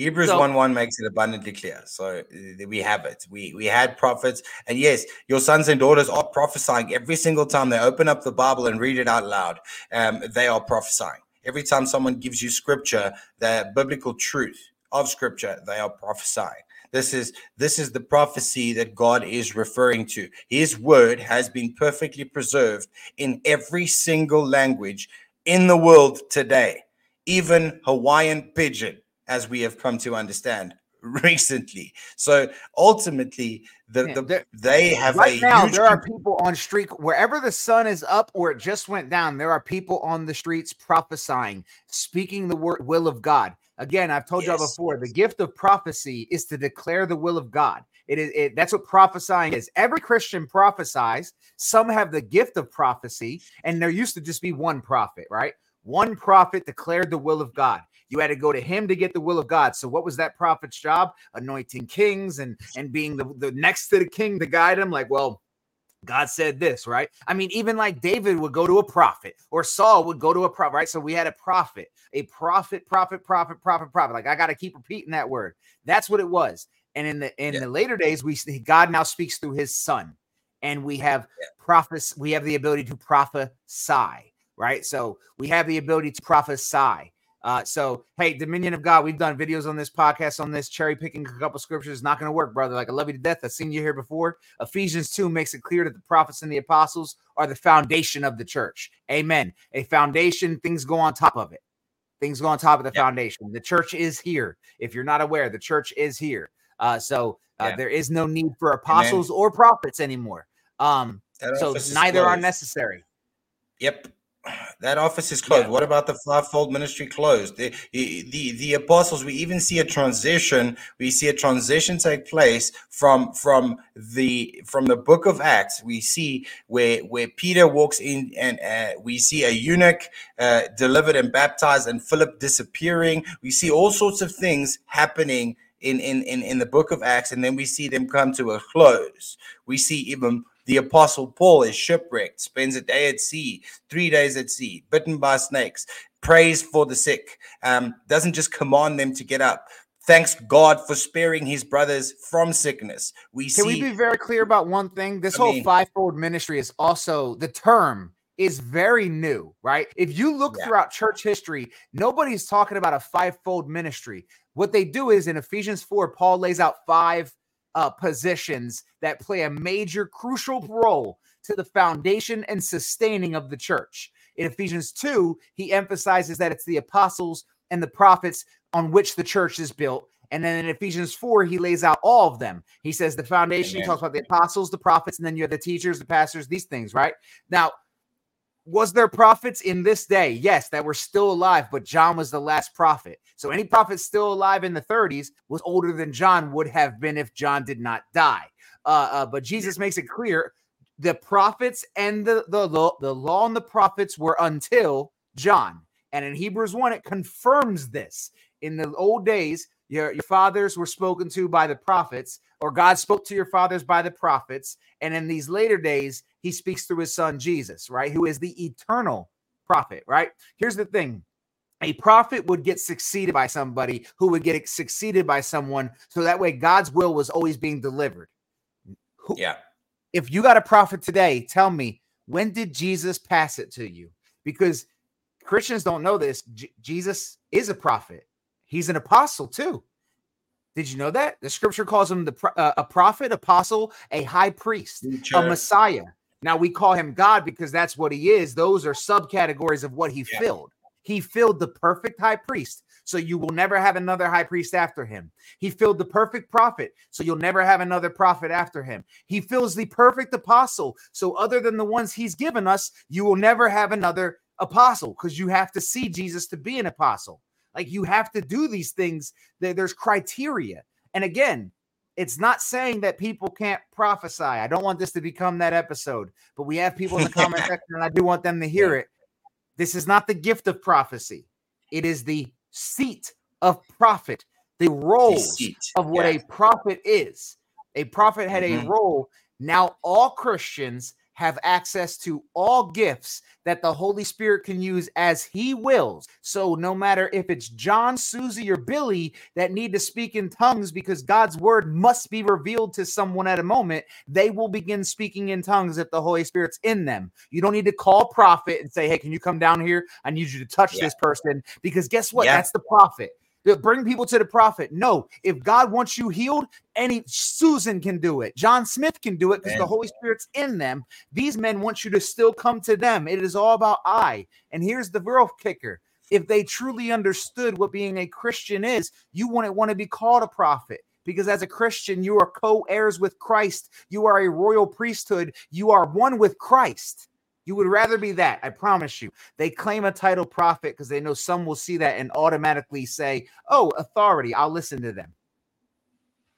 Speaker 1: Hebrews so, 1 1 makes it abundantly clear. So uh, we have it. We we had prophets. And yes, your sons and daughters are prophesying every single time they open up the Bible and read it out loud. Um, they are prophesying. Every time someone gives you scripture, the biblical truth of scripture, they are prophesying. This is this is the prophecy that God is referring to. His word has been perfectly preserved in every single language in the world today, even Hawaiian pidgin as we have come to understand recently. So ultimately, the, yeah, the they have
Speaker 2: right now. There are people on street wherever the sun is up or it just went down. There are people on the streets prophesying, speaking the word will of God. Again, I've told yes. y'all before. The gift of prophecy is to declare the will of God. It is it, that's what prophesying is. Every Christian prophesies. Some have the gift of prophecy, and there used to just be one prophet, right? One prophet declared the will of God. You had to go to him to get the will of God. So what was that prophet's job? Anointing kings and and being the, the next to the king to guide him. Like, well, God said this, right? I mean, even like David would go to a prophet or Saul would go to a prophet, right? So we had a prophet, a prophet, prophet, prophet, prophet, prophet. Like I got to keep repeating that word. That's what it was. And in the in yeah. the later days, we God now speaks through his son. And we have yeah. prophets, we have the ability to prophesy, right? So we have the ability to prophesy. Uh, so hey, Dominion of God, we've done videos on this podcast on this cherry picking a couple scriptures. Not going to work, brother. Like I love you to death. I've seen you here before. Ephesians 2 makes it clear that the prophets and the apostles are the foundation of the church. Amen. A foundation, things go on top of it. Things go on top of the foundation. The church is here. If you're not aware, the church is here. Uh, so uh, yeah. there is no need for apostles or prophets anymore. Um, so neither are necessary.
Speaker 1: Yep that office is closed. Yeah. What about the fivefold ministry closed? The, the the apostles. We even see a transition. We see a transition take place from from the from the book of Acts. We see where where Peter walks in, and uh, we see a eunuch uh, delivered and baptized, and Philip disappearing. We see all sorts of things happening in, in, in, in the book of Acts, and then we see them come to a close. We see even the apostle Paul is shipwrecked, spends a day at sea, three days at sea, bitten by snakes, prays for the sick, um, doesn't just command them to get up. Thanks God for sparing his brothers from sickness. We
Speaker 2: Can see, we be very clear about one thing? This I whole mean, fivefold ministry is also the term is very new, right? If you look yeah. throughout church history, nobody's talking about a fivefold ministry. What they do is in Ephesians 4, Paul lays out five uh, positions that play a major, crucial role to the foundation and sustaining of the church. In Ephesians 2, he emphasizes that it's the apostles and the prophets on which the church is built. And then in Ephesians 4, he lays out all of them. He says the foundation, Amen. he talks about the apostles, the prophets, and then you have the teachers, the pastors, these things, right? Now, was there prophets in this day? Yes, that were still alive, but John was the last prophet. So any prophet still alive in the 30s was older than John would have been if John did not die. Uh, uh, but Jesus makes it clear the prophets and the, the, the, the law and the prophets were until John. And in Hebrews 1, it confirms this. In the old days, your, your fathers were spoken to by the prophets, or God spoke to your fathers by the prophets. And in these later days, he speaks through his son Jesus, right? Who is the eternal prophet, right? Here's the thing a prophet would get succeeded by somebody who would get succeeded by someone. So that way, God's will was always being delivered.
Speaker 1: Yeah.
Speaker 2: If you got a prophet today, tell me when did Jesus pass it to you? Because Christians don't know this. J- Jesus is a prophet, he's an apostle too. Did you know that? The scripture calls him the uh, a prophet, apostle, a high priest, a Messiah. Now we call him God because that's what he is. Those are subcategories of what he yeah. filled. He filled the perfect high priest. So you will never have another high priest after him. He filled the perfect prophet. So you'll never have another prophet after him. He fills the perfect apostle. So other than the ones he's given us, you will never have another apostle because you have to see Jesus to be an apostle. Like you have to do these things. There's criteria. And again, it's not saying that people can't prophesy. I don't want this to become that episode, but we have people in the comment section, and I do want them to hear it. This is not the gift of prophecy, it is the seat of prophet, the roles of what yeah. a prophet is. A prophet had mm-hmm. a role. Now all Christians have access to all gifts that the Holy Spirit can use as He wills. So, no matter if it's John, Susie, or Billy that need to speak in tongues because God's word must be revealed to someone at a moment, they will begin speaking in tongues if the Holy Spirit's in them. You don't need to call prophet and say, Hey, can you come down here? I need you to touch yeah. this person because guess what? Yeah. That's the prophet bring people to the prophet. No, if God wants you healed, any Susan can do it. John Smith can do it because the Holy Spirit's in them. These men want you to still come to them. It is all about I. And here's the real kicker. If they truly understood what being a Christian is, you wouldn't want to be called a prophet because as a Christian, you are co heirs with Christ. You are a royal priesthood. You are one with Christ. You would rather be that, I promise you. They claim a title prophet because they know some will see that and automatically say, Oh, authority, I'll listen to them.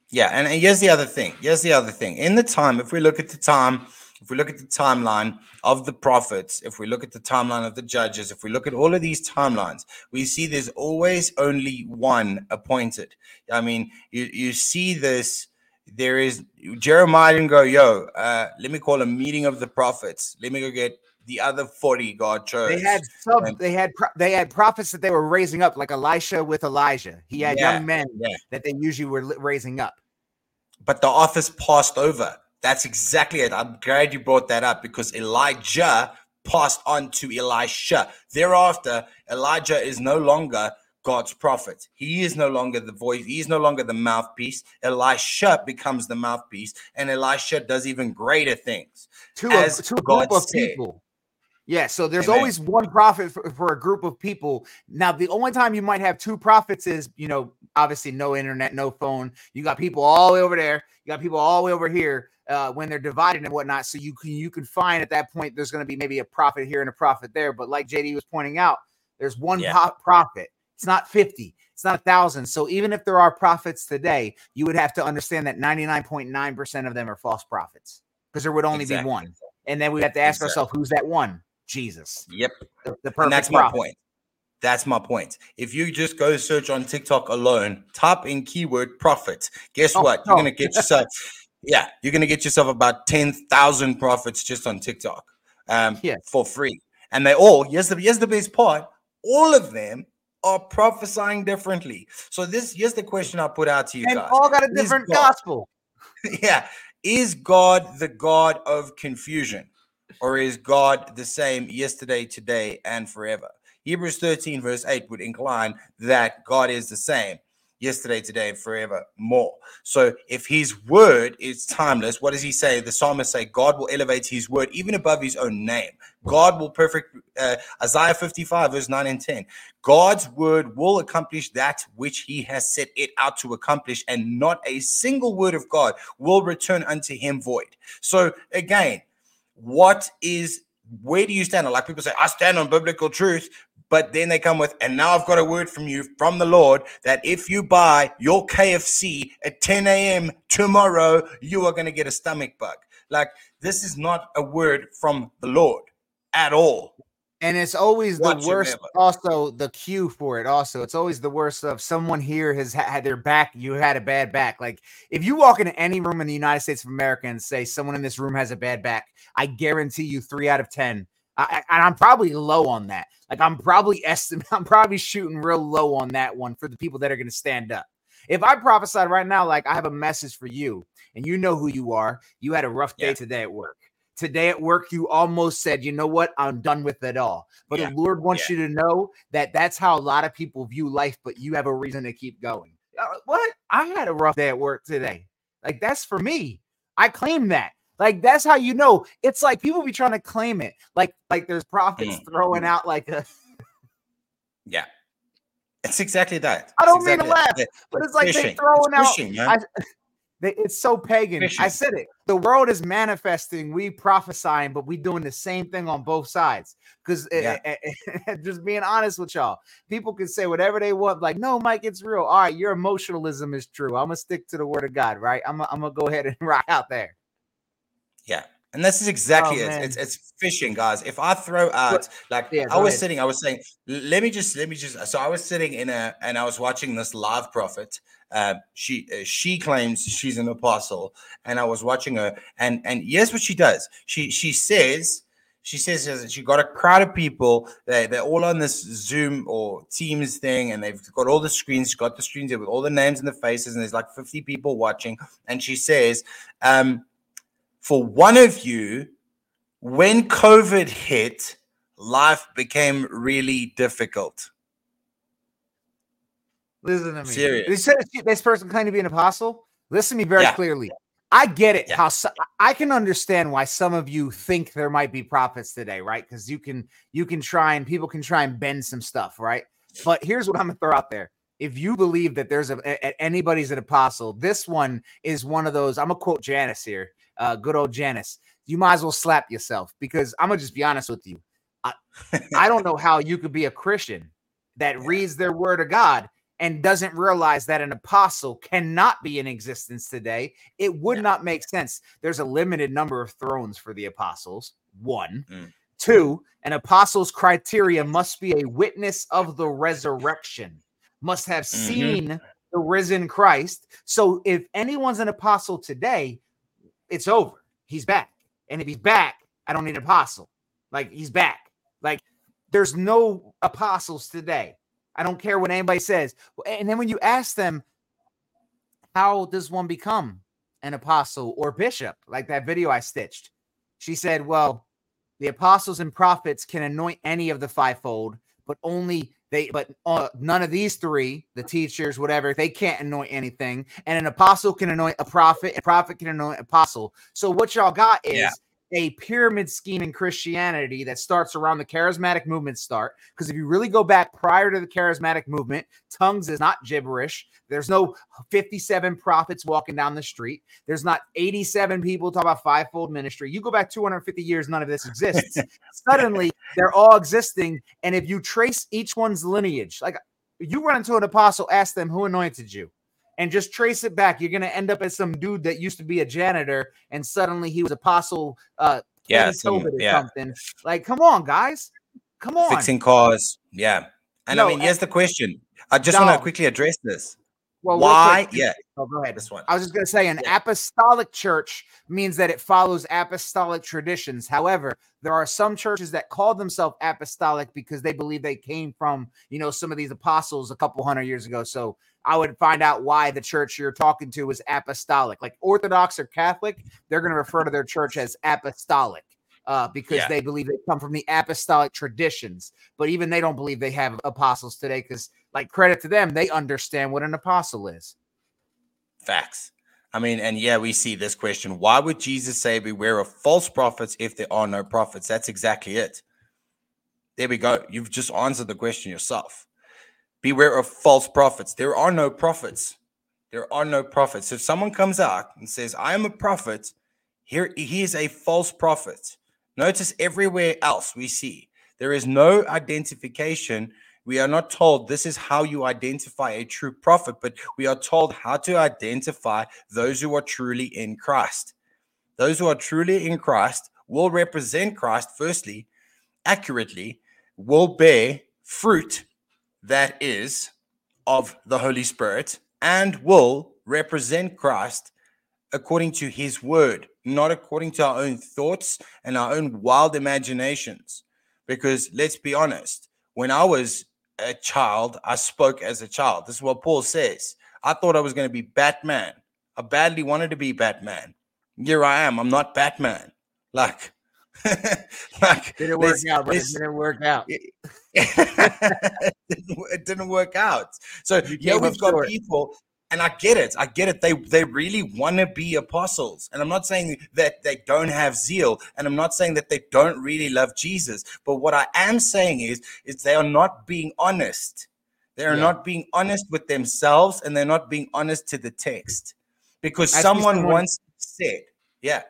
Speaker 1: Yeah, and here's the other thing. Here's the other thing. In the time, if we look at the time, if we look at the timeline of the prophets, if we look at the timeline of the judges, if we look at all of these timelines, we see there's always only one appointed. I mean, you, you see this there is Jeremiah didn't go, yo, uh, let me call a meeting of the prophets. Let me go get the other 40 God chose.
Speaker 2: They had some, and, they had they had prophets that they were raising up, like Elisha with Elijah. He had yeah, young men yeah. that they usually were raising up.
Speaker 1: But the office passed over. That's exactly it. I'm glad you brought that up because Elijah passed on to Elisha. Thereafter, Elijah is no longer God's prophet. He is no longer the voice, he is no longer the mouthpiece. Elisha becomes the mouthpiece, and Elisha does even greater things.
Speaker 2: To a, to a group of said. people. Yeah, so there's Amen. always one prophet for, for, a group of people. Now, the only time you might have two prophets is, you know, obviously no internet, no phone. You got people all the way over there, you got people all the way over here uh, when they're divided and whatnot. So you can you can find at that point there's going to be maybe a prophet here and a prophet there. But like JD was pointing out, there's one yeah. prophet. It's not 50. It's not a thousand. So even if there are prophets today, you would have to understand that 99.9% of them are false prophets because there would only exactly. be one. And then we have to ask exactly. ourselves, who's that one? Jesus.
Speaker 1: Yep. The, the perfect that's prophet. my point. That's my point. If you just go search on TikTok alone, type in keyword prophet, guess oh, what? You're gonna get yourself, yeah, you're gonna get yourself about 10,000 prophets just on TikTok. Um yeah. for free. And they all, here's the here's the best part, all of them are prophesying differently. So this here's the question I put out to you
Speaker 2: and
Speaker 1: guys.
Speaker 2: all got a different gospel.
Speaker 1: yeah. Is God the God of confusion? Or is God the same yesterday, today, and forever? Hebrews 13, verse 8 would incline that God is the same yesterday, today, and forever more. So if his word is timeless, what does he say? The psalmist say, God will elevate his word even above his own name. God will perfect uh, Isaiah 55, verse 9 and 10. God's word will accomplish that which he has set it out to accomplish, and not a single word of God will return unto him void. So again, what is where do you stand? Like people say, I stand on biblical truth, but then they come with, and now I've got a word from you from the Lord that if you buy your KFC at 10 a.m. tomorrow, you are going to get a stomach bug. Like this is not a word from the Lord at all.
Speaker 2: And it's always Watch the worst. Also, the cue for it. Also, it's always the worst of someone here has had their back. You had a bad back. Like if you walk into any room in the United States of America and say someone in this room has a bad back, I guarantee you three out of ten I, and I'm probably low on that. Like I'm probably estimate, I'm probably shooting real low on that one for the people that are going to stand up. If I prophesied right now, like I have a message for you, and you know who you are, you had a rough day yeah. today at work. Today at work, you almost said, you know what, I'm done with it all. But yeah. the Lord wants yeah. you to know that that's how a lot of people view life, but you have a reason to keep going. Uh, what? I had a rough day at work today. Like that's for me. I claim that. Like that's how you know. It's like people be trying to claim it. Like like there's prophets mm. throwing mm. out like a
Speaker 1: Yeah. It's exactly that.
Speaker 2: I don't
Speaker 1: it's
Speaker 2: mean to laugh, that. but it's like fishing. they throwing it's fishing, out. I, they, it's so pagan. Fishing. I said it. The world is manifesting. We prophesying, but we doing the same thing on both sides. Because eh, yeah. Eh, eh, just being honest with y'all, people can say whatever they want. Like, no, Mike, it's real. All right, your emotionalism is true. I'm gonna stick to the word of God, right? I'm, I'm gonna go ahead and rock out there.
Speaker 1: Yeah. And this is exactly oh, it. It's it's fishing, guys. If I throw out like yeah, I was ahead. sitting, I was saying, let me just let me just. So I was sitting in a and I was watching this live prophet. Uh, she uh, she claims she's an apostle, and I was watching her, and and here's what she does. She she says she says she got a crowd of people. They they're all on this Zoom or Teams thing, and they've got all the screens. She's got the screens here with all the names and the faces, and there's like 50 people watching. And she says, um, for one of you, when COVID hit, life became really difficult.
Speaker 2: Listen to me. Serious. This, this person claimed to be an apostle. Listen to me very yeah. clearly. I get it. Yeah. How so, I can understand why some of you think there might be prophets today, right? Because you can you can try and people can try and bend some stuff, right? But here's what I'm gonna throw out there. If you believe that there's a, a anybody's an apostle, this one is one of those. I'm gonna quote Janice here uh, good old Janice, you might as well slap yourself because I'm gonna just be honest with you. I, I don't know how you could be a Christian that reads their word of God and doesn't realize that an apostle cannot be in existence today. It would yeah. not make sense. There's a limited number of thrones for the apostles. One. Mm. Two, an apostle's criteria must be a witness of the resurrection, must have mm-hmm. seen mm-hmm. the risen Christ. So if anyone's an apostle today, it's over. He's back. And if he's back, I don't need an apostle. Like he's back. Like there's no apostles today. I don't care what anybody says. And then when you ask them, how does one become an apostle or bishop? Like that video I stitched. She said, well, the apostles and prophets can anoint any of the fivefold, but only they, but uh, none of these three, the teachers, whatever, they can't anoint anything. And an apostle can anoint a prophet, a prophet can anoint an apostle. So what y'all got is yeah a pyramid scheme in Christianity that starts around the charismatic movement start. Because if you really go back prior to the charismatic movement, tongues is not gibberish. There's no 57 prophets walking down the street. There's not 87 people talk about fivefold ministry. You go back 250 years, none of this exists. Suddenly, they're all existing. And if you trace each one's lineage, like you run into an apostle, ask them who anointed you and just trace it back, you're going to end up as some dude that used to be a janitor and suddenly he was apostle uh
Speaker 1: yeah, some, yeah. something.
Speaker 2: Like, come on, guys. Come on.
Speaker 1: Fixing cars. Yeah. And no, I mean, here's the question. I just no. want to quickly address this. Well, why? Yeah.
Speaker 2: Oh, go ahead. This one. I was just going to say an yeah. apostolic church means that it follows apostolic traditions. However, there are some churches that call themselves apostolic because they believe they came from, you know, some of these apostles a couple hundred years ago. So I would find out why the church you're talking to is apostolic. Like Orthodox or Catholic, they're going to refer to their church as apostolic uh, because yeah. they believe they come from the apostolic traditions. But even they don't believe they have apostles today because, like, credit to them, they understand what an apostle is.
Speaker 1: Facts. I mean, and yeah, we see this question. Why would Jesus say, Beware of false prophets if there are no prophets? That's exactly it. There we go. You've just answered the question yourself. Beware of false prophets. There are no prophets. There are no prophets. If someone comes out and says, I am a prophet, here he is a false prophet. Notice everywhere else we see there is no identification. We are not told this is how you identify a true prophet, but we are told how to identify those who are truly in Christ. Those who are truly in Christ will represent Christ, firstly, accurately, will bear fruit that is of the Holy Spirit and will represent Christ according to his word, not according to our own thoughts and our own wild imaginations. Because let's be honest, when I was a child, I spoke as a child. This is what Paul says. I thought I was going to be Batman. I badly wanted to be Batman. Here I am. I'm not Batman. Like,
Speaker 2: like didn't work out, but it didn't work out.
Speaker 1: it didn't work out. So yeah, we've got short. people, and I get it. I get it. They they really want to be apostles, and I'm not saying that they don't have zeal, and I'm not saying that they don't really love Jesus. But what I am saying is, is they are not being honest. They are yeah. not being honest with themselves, and they're not being honest to the text, because someone, someone once said, "Yeah."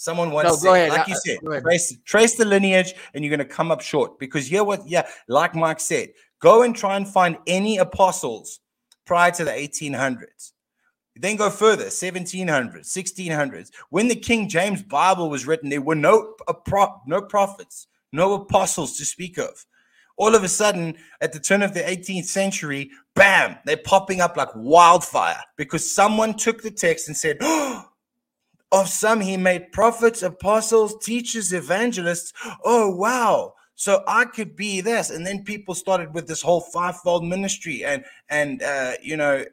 Speaker 1: Someone once no, said, ahead. like you said, trace, trace the lineage and you're going to come up short because here what, yeah, like Mike said, go and try and find any apostles prior to the 1800s. Then go further, 1700s, 1600s. When the King James Bible was written, there were no, uh, pro- no prophets, no apostles to speak of. All of a sudden, at the turn of the 18th century, bam, they're popping up like wildfire because someone took the text and said, oh, of some he made prophets, apostles, teachers, evangelists. Oh, wow. So I could be this. And then people started with this whole fivefold ministry. And, and, uh, you know,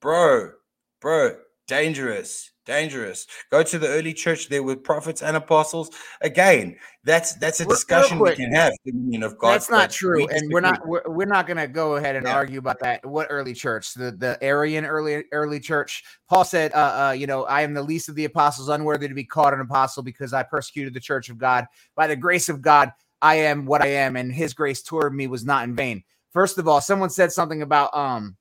Speaker 1: bro, bro, dangerous, dangerous. Go to the early church there with prophets and apostles. Again, that's that's a discussion we can have.
Speaker 2: of God. That's not true, and we're not we're, we're not going to go ahead and yeah. argue about that. What early church? The the Arian early early church. Paul said, uh, uh, you know, I am the least of the apostles, unworthy to be called an apostle, because I persecuted the church of God. By the grace of God, I am what I am, and His grace toward me was not in vain. First of all, someone said something about um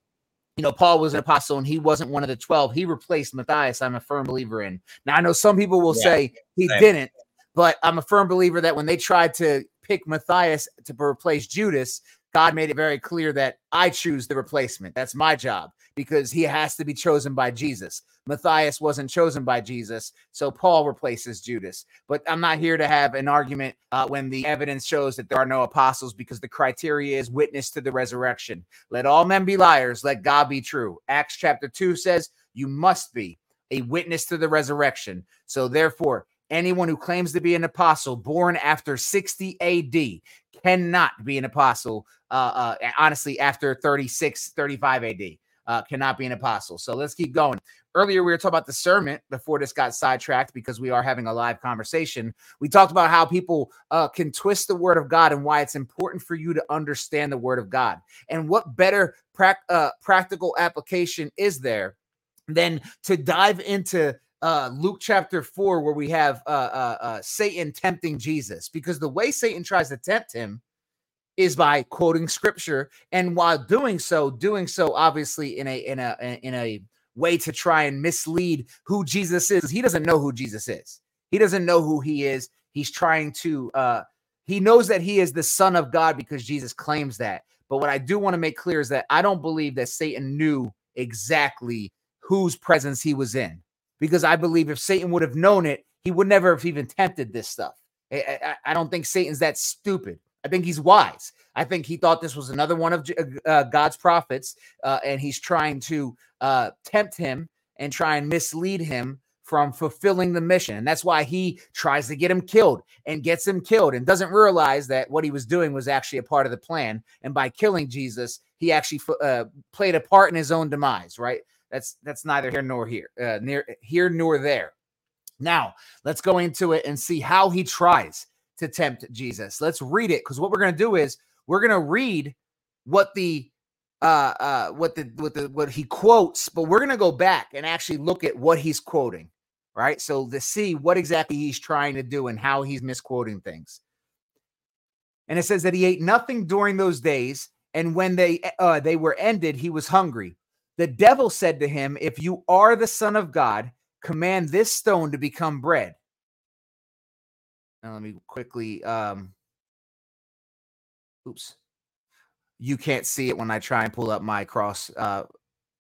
Speaker 2: you know, Paul was an apostle and he wasn't one of the 12. He replaced Matthias. I'm a firm believer in. Now, I know some people will yeah, say he same. didn't, but I'm a firm believer that when they tried to pick Matthias to replace Judas, God made it very clear that I choose the replacement. That's my job because he has to be chosen by Jesus. Matthias wasn't chosen by Jesus, so Paul replaces Judas. But I'm not here to have an argument uh, when the evidence shows that there are no apostles because the criteria is witness to the resurrection. Let all men be liars, let God be true. Acts chapter 2 says you must be a witness to the resurrection. So therefore, anyone who claims to be an apostle born after 60 AD cannot be an apostle uh, uh, honestly after 36 35 AD uh, cannot be an apostle. So let's keep going. Earlier, we were talking about discernment before this got sidetracked because we are having a live conversation. We talked about how people uh, can twist the word of God and why it's important for you to understand the word of God. And what better pra- uh, practical application is there than to dive into uh, Luke chapter 4, where we have uh, uh, uh, Satan tempting Jesus? Because the way Satan tries to tempt him is by quoting scripture and while doing so doing so obviously in a in a in a way to try and mislead who Jesus is he doesn't know who Jesus is. He doesn't know who he is. He's trying to uh he knows that he is the son of God because Jesus claims that. But what I do want to make clear is that I don't believe that Satan knew exactly whose presence he was in because I believe if Satan would have known it he would never have even tempted this stuff. I, I, I don't think Satan's that stupid I think he's wise. I think he thought this was another one of uh, uh, God's prophets, uh, and he's trying to uh, tempt him and try and mislead him from fulfilling the mission. And that's why he tries to get him killed and gets him killed and doesn't realize that what he was doing was actually a part of the plan. And by killing Jesus, he actually uh, played a part in his own demise, right? That's that's neither here nor here, uh, near here nor there. Now, let's go into it and see how he tries to tempt Jesus. Let's read it because what we're going to do is we're going to read what the uh uh what the what the what he quotes, but we're going to go back and actually look at what he's quoting, right? So to see what exactly he's trying to do and how he's misquoting things. And it says that he ate nothing during those days, and when they uh they were ended, he was hungry. The devil said to him, "If you are the son of God, command this stone to become bread." Let me quickly um oops. You can't see it when I try and pull up my cross uh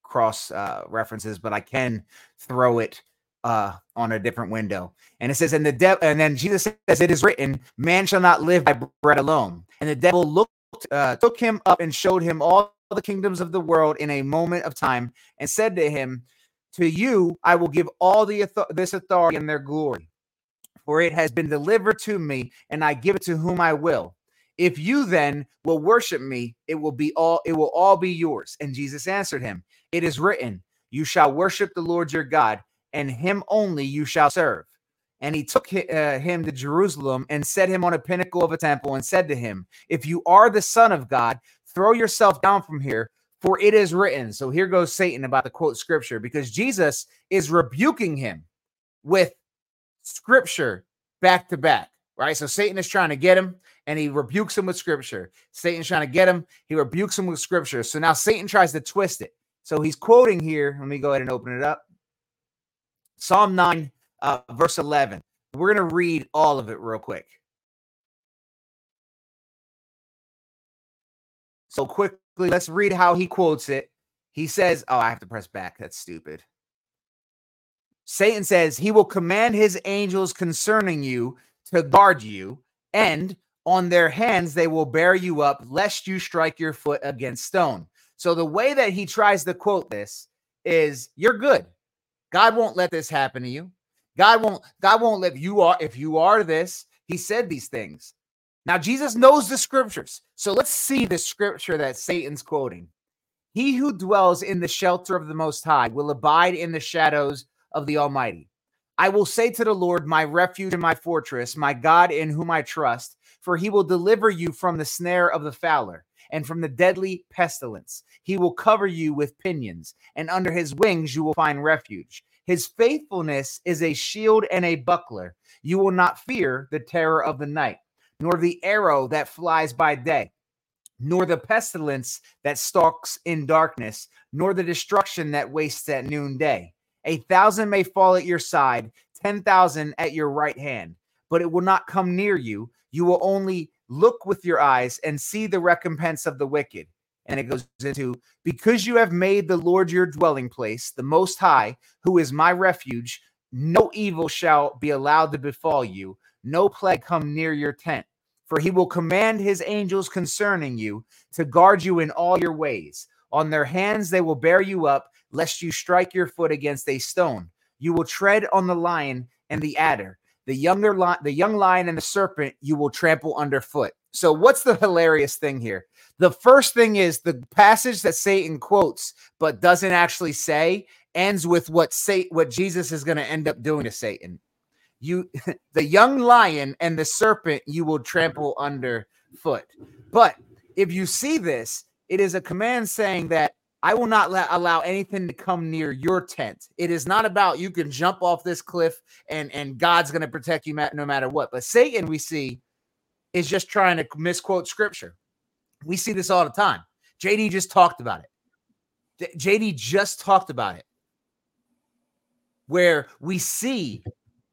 Speaker 2: cross uh references, but I can throw it uh on a different window. And it says, and the devil and then Jesus says, It is written, man shall not live by bread alone. And the devil looked uh took him up and showed him all the kingdoms of the world in a moment of time, and said to him, To you I will give all the this authority and their glory for it has been delivered to me, and I give it to whom I will. If you then will worship me, it will be all it will all be yours. And Jesus answered him, It is written, You shall worship the Lord your God, and him only you shall serve. And he took uh, him to Jerusalem and set him on a pinnacle of a temple and said to him, If you are the Son of God, throw yourself down from here, for it is written. So here goes Satan about the quote scripture because Jesus is rebuking him with scripture back to back, right? So Satan is trying to get him and he rebukes him with scripture. Satan's trying to get him, he rebukes him with scripture. So now Satan tries to twist it. So he's quoting here. Let me go ahead and open it up. Psalm 9, uh, verse 11. We're going to read all of it real quick. So quickly, let's read how he quotes it. He says, Oh, I have to press back. That's stupid. Satan says he will command his angels concerning you to guard you, and on their hands they will bear you up, lest you strike your foot against stone. So the way that he tries to quote this is you're good. God won't let this happen to you. God won't God won't let you are if you are this. He said these things. Now Jesus knows the scriptures. So let's see the scripture that Satan's quoting. He who dwells in the shelter of the most high will abide in the shadows of the almighty. I will say to the Lord, my refuge and my fortress, my God in whom I trust, for he will deliver you from the snare of the fowler and from the deadly pestilence. He will cover you with pinions, and under his wings you will find refuge. His faithfulness is a shield and a buckler. You will not fear the terror of the night, nor the arrow that flies by day, nor the pestilence that stalks in darkness, nor the destruction that wastes at noonday. A thousand may fall at your side, 10,000 at your right hand, but it will not come near you. You will only look with your eyes and see the recompense of the wicked. And it goes into because you have made the Lord your dwelling place, the Most High, who is my refuge, no evil shall be allowed to befall you, no plague come near your tent. For he will command his angels concerning you to guard you in all your ways. On their hands they will bear you up, lest you strike your foot against a stone. You will tread on the lion and the adder the younger lion, the young lion and the serpent you will trample underfoot. So what's the hilarious thing here? The first thing is the passage that Satan quotes but doesn't actually say ends with what say what Jesus is going to end up doing to Satan. You the young lion and the serpent you will trample underfoot. But if you see this, it is a command saying that I will not let, allow anything to come near your tent. It is not about you can jump off this cliff and and God's going to protect you no matter what. But Satan, we see, is just trying to misquote scripture. We see this all the time. JD just talked about it. JD just talked about it, where we see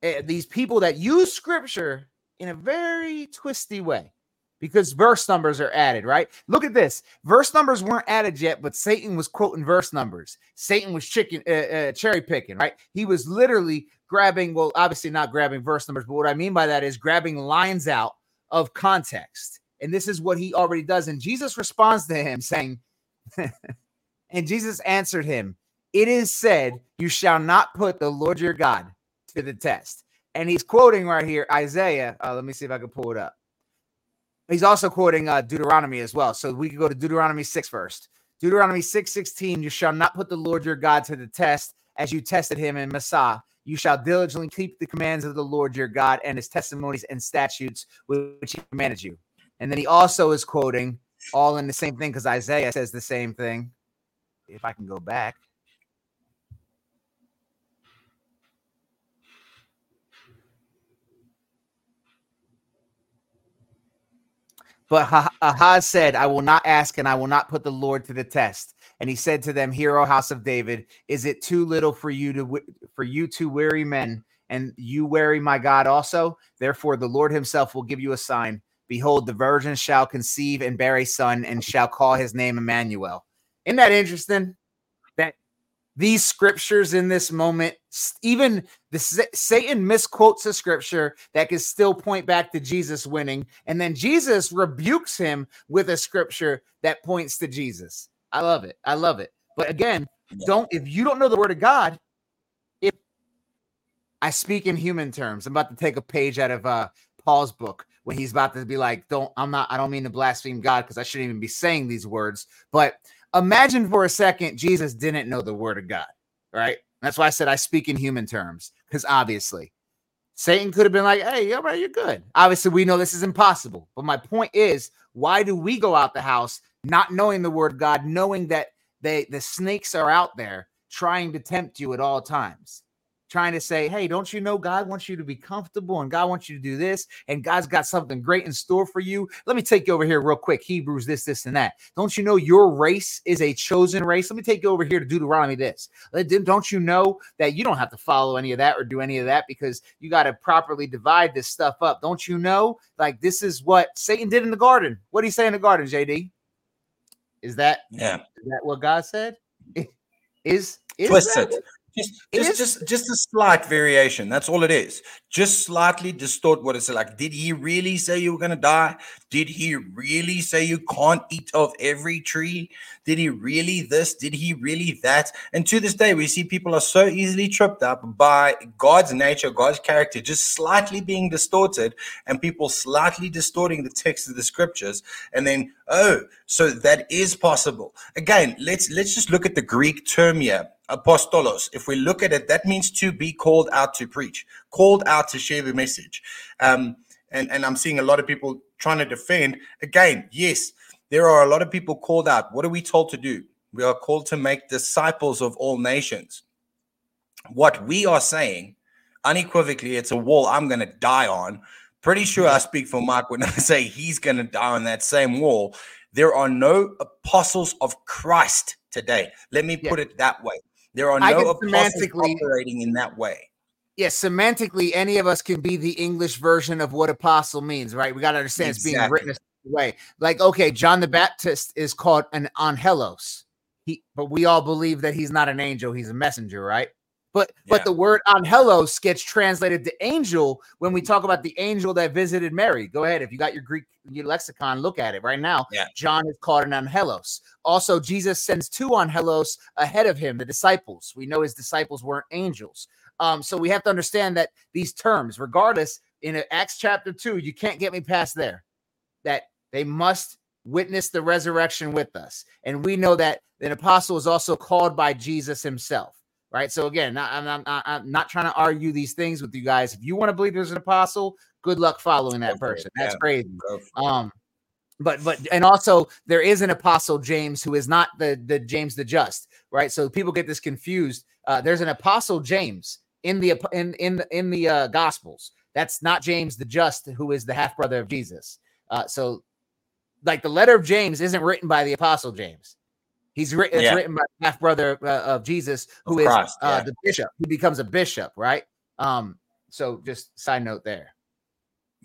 Speaker 2: uh, these people that use scripture in a very twisty way because verse numbers are added, right? Look at this. Verse numbers weren't added yet, but Satan was quoting verse numbers. Satan was chicken uh, uh, cherry picking, right? He was literally grabbing, well, obviously not grabbing verse numbers, but what I mean by that is grabbing lines out of context. And this is what he already does. And Jesus responds to him saying, and Jesus answered him, It is said, You shall not put the Lord your God to the test. And he's quoting right here Isaiah. Uh, let me see if I can pull it up. He's also quoting uh, Deuteronomy as well. So we could go to Deuteronomy 6 first. Deuteronomy 6 16, you shall not put the Lord your God to the test as you tested him in Massah. You shall diligently keep the commands of the Lord your God and his testimonies and statutes which he commanded you. And then he also is quoting all in the same thing because Isaiah says the same thing. If I can go back. But Ahaz said, I will not ask and I will not put the Lord to the test. And he said to them, Hear, O house of David, is it too little for you to for you two weary men, and you weary my God also? Therefore, the Lord himself will give you a sign. Behold, the virgin shall conceive and bear a son, and shall call his name Emmanuel. Isn't that interesting? These scriptures in this moment, even the Satan misquotes a scripture that can still point back to Jesus winning, and then Jesus rebukes him with a scripture that points to Jesus. I love it. I love it. But again, don't if you don't know the word of God, if I speak in human terms, I'm about to take a page out of uh Paul's book when he's about to be like, don't I'm not I don't mean to blaspheme God because I shouldn't even be saying these words, but imagine for a second Jesus didn't know the word of God, right? That's why I said I speak in human terms, because obviously Satan could have been like, hey, all right, you're good. Obviously, we know this is impossible. But my point is, why do we go out the house not knowing the word of God, knowing that they the snakes are out there trying to tempt you at all times? Trying to say, hey, don't you know God wants you to be comfortable and God wants you to do this and God's got something great in store for you? Let me take you over here real quick. Hebrews, this, this, and that. Don't you know your race is a chosen race? Let me take you over here to Deuteronomy this. Don't you know that you don't have to follow any of that or do any of that because you got to properly divide this stuff up? Don't you know? Like this is what Satan did in the garden. What did he say in the garden, JD? Is that
Speaker 1: yeah?
Speaker 2: Is that what God said? Is, is
Speaker 1: twist it. Just, just, just, just a slight variation. That's all it is. Just slightly distort what it's like. Did he really say you were gonna die? Did he really say you can't eat of every tree? Did he really this? Did he really that? And to this day, we see people are so easily tripped up by God's nature, God's character, just slightly being distorted, and people slightly distorting the text of the scriptures. And then, oh, so that is possible. Again, let's let's just look at the Greek term here apostolos. If we look at it, that means to be called out to preach, called out to share the message. Um, and, and I'm seeing a lot of people trying to defend. Again, yes, there are a lot of people called out. What are we told to do? We are called to make disciples of all nations. What we are saying, unequivocally, it's a wall I'm going to die on. Pretty sure I speak for Mark when I say he's going to die on that same wall. There are no apostles of Christ today. Let me put yeah. it that way. There are no apostles operating in that way.
Speaker 2: Yes, yeah, semantically, any of us can be the English version of what apostle means, right? We got to understand exactly. it's being written a way. Like, okay, John the Baptist is called an angelos. He, but we all believe that he's not an angel; he's a messenger, right? But yeah. but the word angelos gets translated to angel when we talk about the angel that visited Mary. Go ahead, if you got your Greek your lexicon, look at it right now.
Speaker 1: Yeah.
Speaker 2: John is called an angelos. Also, Jesus sends two angelos ahead of him, the disciples. We know his disciples weren't angels. Um, so we have to understand that these terms, regardless, in Acts chapter two, you can't get me past there. That they must witness the resurrection with us, and we know that an apostle is also called by Jesus himself right? So again, I'm, I'm, I'm, not trying to argue these things with you guys. If you want to believe there's an apostle, good luck following that person. That's yeah. crazy. Um, but but and also there is an apostle James who is not the the James the Just, right? So people get this confused. Uh, there's an apostle James in the in in the, in the uh, Gospels. That's not James the Just, who is the half brother of Jesus. Uh, so, like the letter of James isn't written by the apostle James. He's written. It's written by half brother uh, of Jesus, who of is Christ, uh, yeah. the bishop. He becomes a bishop, right? Um. So, just side note there.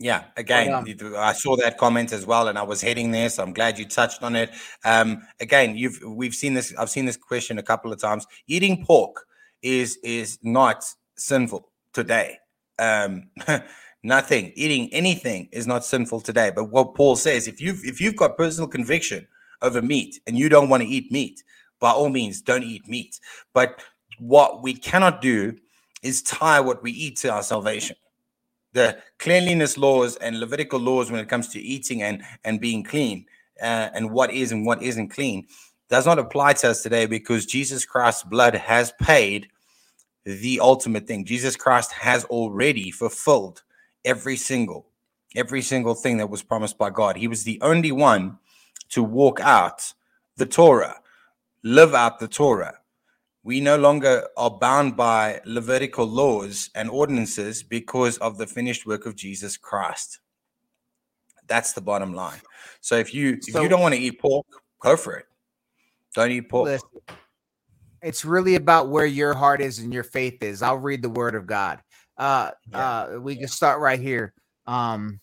Speaker 1: Yeah, again, um, I saw that comment as well, and I was heading there, so I'm glad you touched on it. Um, again, you've we've seen this. I've seen this question a couple of times. Eating pork is is not sinful today. Um, nothing eating anything is not sinful today. But what Paul says, if you've if you've got personal conviction over meat and you don't want to eat meat, by all means, don't eat meat. But what we cannot do is tie what we eat to our salvation. The cleanliness laws and Levitical laws when it comes to eating and, and being clean uh, and what is and what isn't clean does not apply to us today because Jesus Christ's blood has paid the ultimate thing. Jesus Christ has already fulfilled every single every single thing that was promised by God. He was the only one to walk out the Torah, live out the Torah. We no longer are bound by Levitical laws and ordinances because of the finished work of Jesus Christ. That's the bottom line. So if you so, if you don't want to eat pork, go for it. Don't eat pork. Listen,
Speaker 2: it's really about where your heart is and your faith is. I'll read the word of God. Uh, yeah. uh, we can start right here. Um,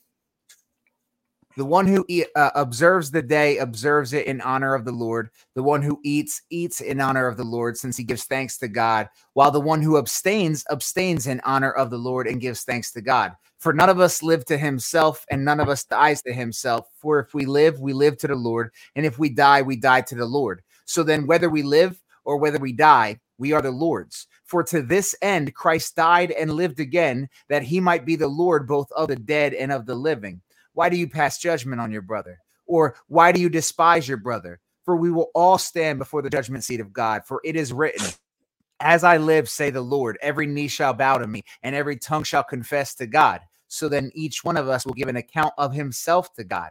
Speaker 2: the one who eat, uh, observes the day observes it in honor of the Lord. The one who eats eats in honor of the Lord, since he gives thanks to God. While the one who abstains abstains in honor of the Lord and gives thanks to God. For none of us live to himself, and none of us dies to himself. For if we live, we live to the Lord, and if we die, we die to the Lord. So then, whether we live or whether we die, we are the Lord's. For to this end Christ died and lived again, that he might be the Lord both of the dead and of the living. Why do you pass judgment on your brother? Or why do you despise your brother? For we will all stand before the judgment seat of God. For it is written, As I live, say the Lord, every knee shall bow to me, and every tongue shall confess to God. So then each one of us will give an account of himself to God.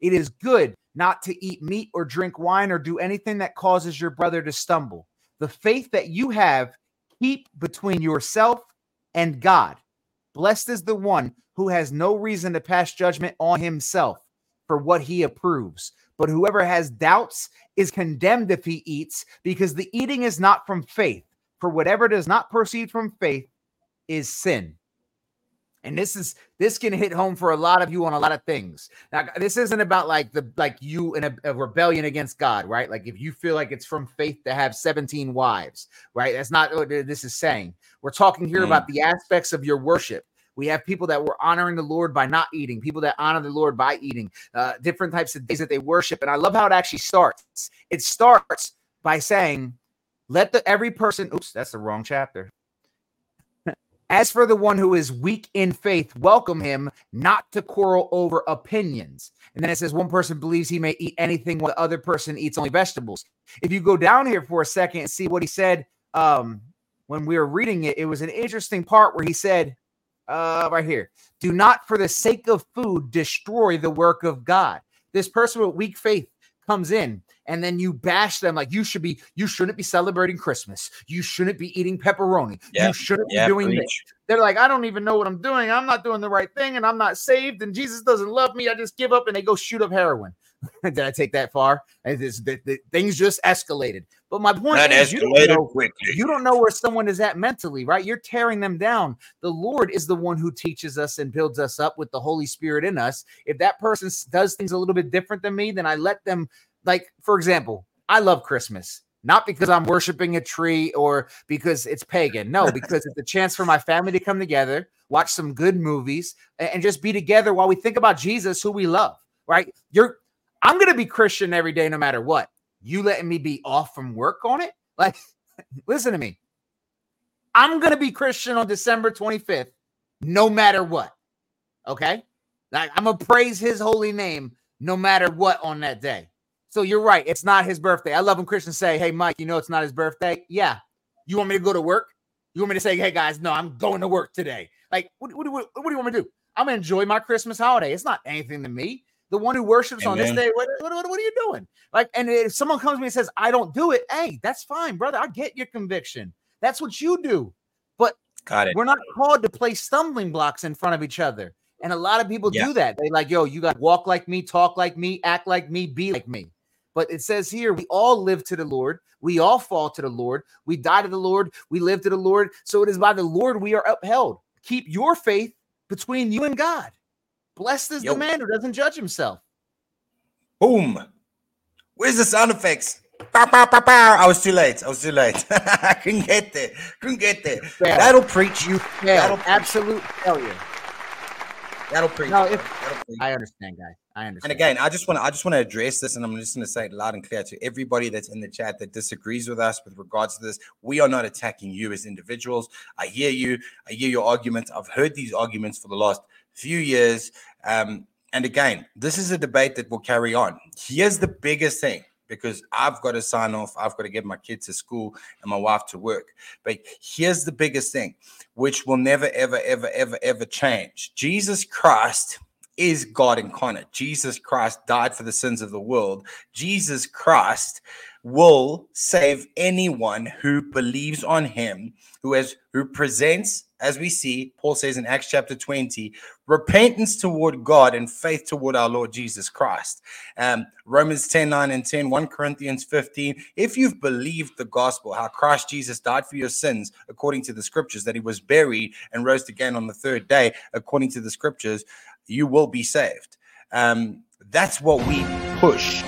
Speaker 2: It is good not to eat meat or drink wine or do anything that causes your brother to stumble. The faith that you have, keep between yourself and God. Blessed is the one who has no reason to pass judgment on himself for what he approves. But whoever has doubts is condemned if he eats, because the eating is not from faith. For whatever does not proceed from faith is sin. And this is this can hit home for a lot of you on a lot of things. Now, this isn't about like the like you in a, a, rebellion against God, right? Like if you feel like it's from faith to have 17 wives, right? That's not what this is saying. We're talking here mm. about the aspects of your worship. We have people that were honoring the Lord by not eating, people that honor the Lord by eating, uh, different types of days that they worship. And I love how it actually starts. It starts by saying, "Let the every person." Oops, that's the wrong chapter. As for the one who is weak in faith, welcome him not to quarrel over opinions. And then it says one person believes he may eat anything while the other person eats only vegetables. If you go down here for a second and see what he said um, when we were reading it, it was an interesting part where he said, uh, right here, do not for the sake of food destroy the work of God. This person with weak faith comes in and then you bash them like you should be you shouldn't be celebrating christmas. You shouldn't be eating pepperoni. Yep. you shouldn't yep. be doing Preach. this. They're like i don't even know what i'm doing. I'm not doing the right thing and i'm not saved and jesus doesn't love me. I just give up and they go shoot up heroin. Did i take that far? This, the, the, things just escalated but my point that is you don't, know, you don't know where someone is at mentally right you're tearing them down the lord is the one who teaches us and builds us up with the holy spirit in us if that person does things a little bit different than me then i let them like for example, I love Christmas. Not because I'm worshiping a tree or because it's pagan. No, because it's a chance for my family to come together, watch some good movies, and just be together while we think about Jesus, who we love. Right? You're I'm gonna be Christian every day, no matter what. You letting me be off from work on it? Like, listen to me. I'm gonna be Christian on December 25th, no matter what. Okay? Like, I'm gonna praise his holy name no matter what on that day. So you're right. It's not his birthday. I love when Christians say, Hey, Mike, you know it's not his birthday. Yeah. You want me to go to work? You want me to say, Hey, guys, no, I'm going to work today. Like, what, what, what, what do you want me to do? I'm going to enjoy my Christmas holiday. It's not anything to me. The one who worships Amen. on this day, what, what, what, are you doing? Like, and if someone comes to me and says, I don't do it, hey, that's fine, brother. I get your conviction. That's what you do. But we're not called to place stumbling blocks in front of each other. And a lot of people yeah. do that. They like, yo, you got to walk like me, talk like me, act like me, be like me. But it says here, we all live to the Lord. We all fall to the Lord. We die to the Lord. We live to the Lord. So it is by the Lord we are upheld. Keep your faith between you and God. Blessed is Yo. the man who doesn't judge himself.
Speaker 1: Boom. Where's the sound effects? Bow, bow, bow, I was too late. I was too late. I couldn't get there. Couldn't get there. That'll preach you.
Speaker 2: That'll Absolute failure.
Speaker 1: That'll preach.
Speaker 2: No, if, That'll preach. I understand, guys. I understand.
Speaker 1: And again, I just want to I just want to address this, and I'm just going to say it loud and clear to everybody that's in the chat that disagrees with us with regards to this. We are not attacking you as individuals. I hear you. I hear your arguments. I've heard these arguments for the last few years. Um, and again, this is a debate that will carry on. Here's the biggest thing because I've got to sign off. I've got to get my kids to school and my wife to work. But here's the biggest thing, which will never, ever, ever, ever, ever change. Jesus Christ is God incarnate. Jesus Christ died for the sins of the world. Jesus Christ will save anyone who believes on him, who has who presents, as we see, Paul says in Acts chapter 20, repentance toward God and faith toward our Lord Jesus Christ. Um, Romans 10, 9 and 10, 1 Corinthians 15. If you've believed the gospel, how Christ Jesus died for your sins, according to the scriptures, that he was buried and rose again on the third day, according to the scriptures, you will be saved. Um, that's what we push.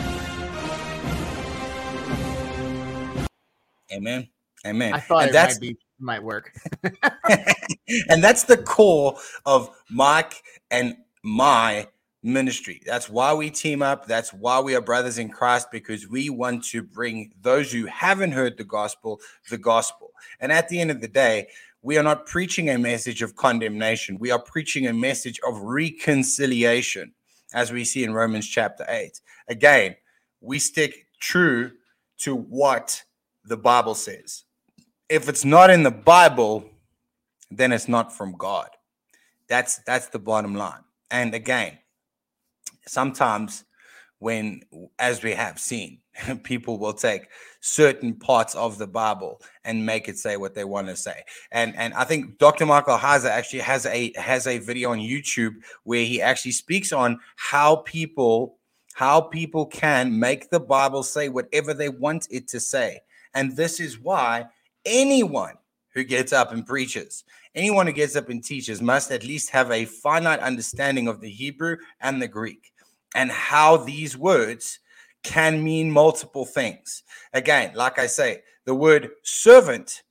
Speaker 1: Amen. Amen.
Speaker 2: I thought and it might, be, might work.
Speaker 1: and that's the core of Mike and my ministry. That's why we team up. That's why we are brothers in Christ because we want to bring those who haven't heard the gospel the gospel. And at the end of the day, we are not preaching a message of condemnation. We are preaching a message of reconciliation, as we see in Romans chapter 8. Again, we stick true to what the Bible says. If it's not in the Bible, then it's not from God. That's that's the bottom line. And again, sometimes when as we have seen, people will take certain parts of the Bible and make it say what they want to say. And and I think Dr. Michael Heiser actually has a has a video on YouTube where he actually speaks on how people how people can make the Bible say whatever they want it to say. And this is why anyone who gets up and preaches, anyone who gets up and teaches must at least have a finite understanding of the Hebrew and the Greek and how these words can mean multiple things. Again, like I say, the word servant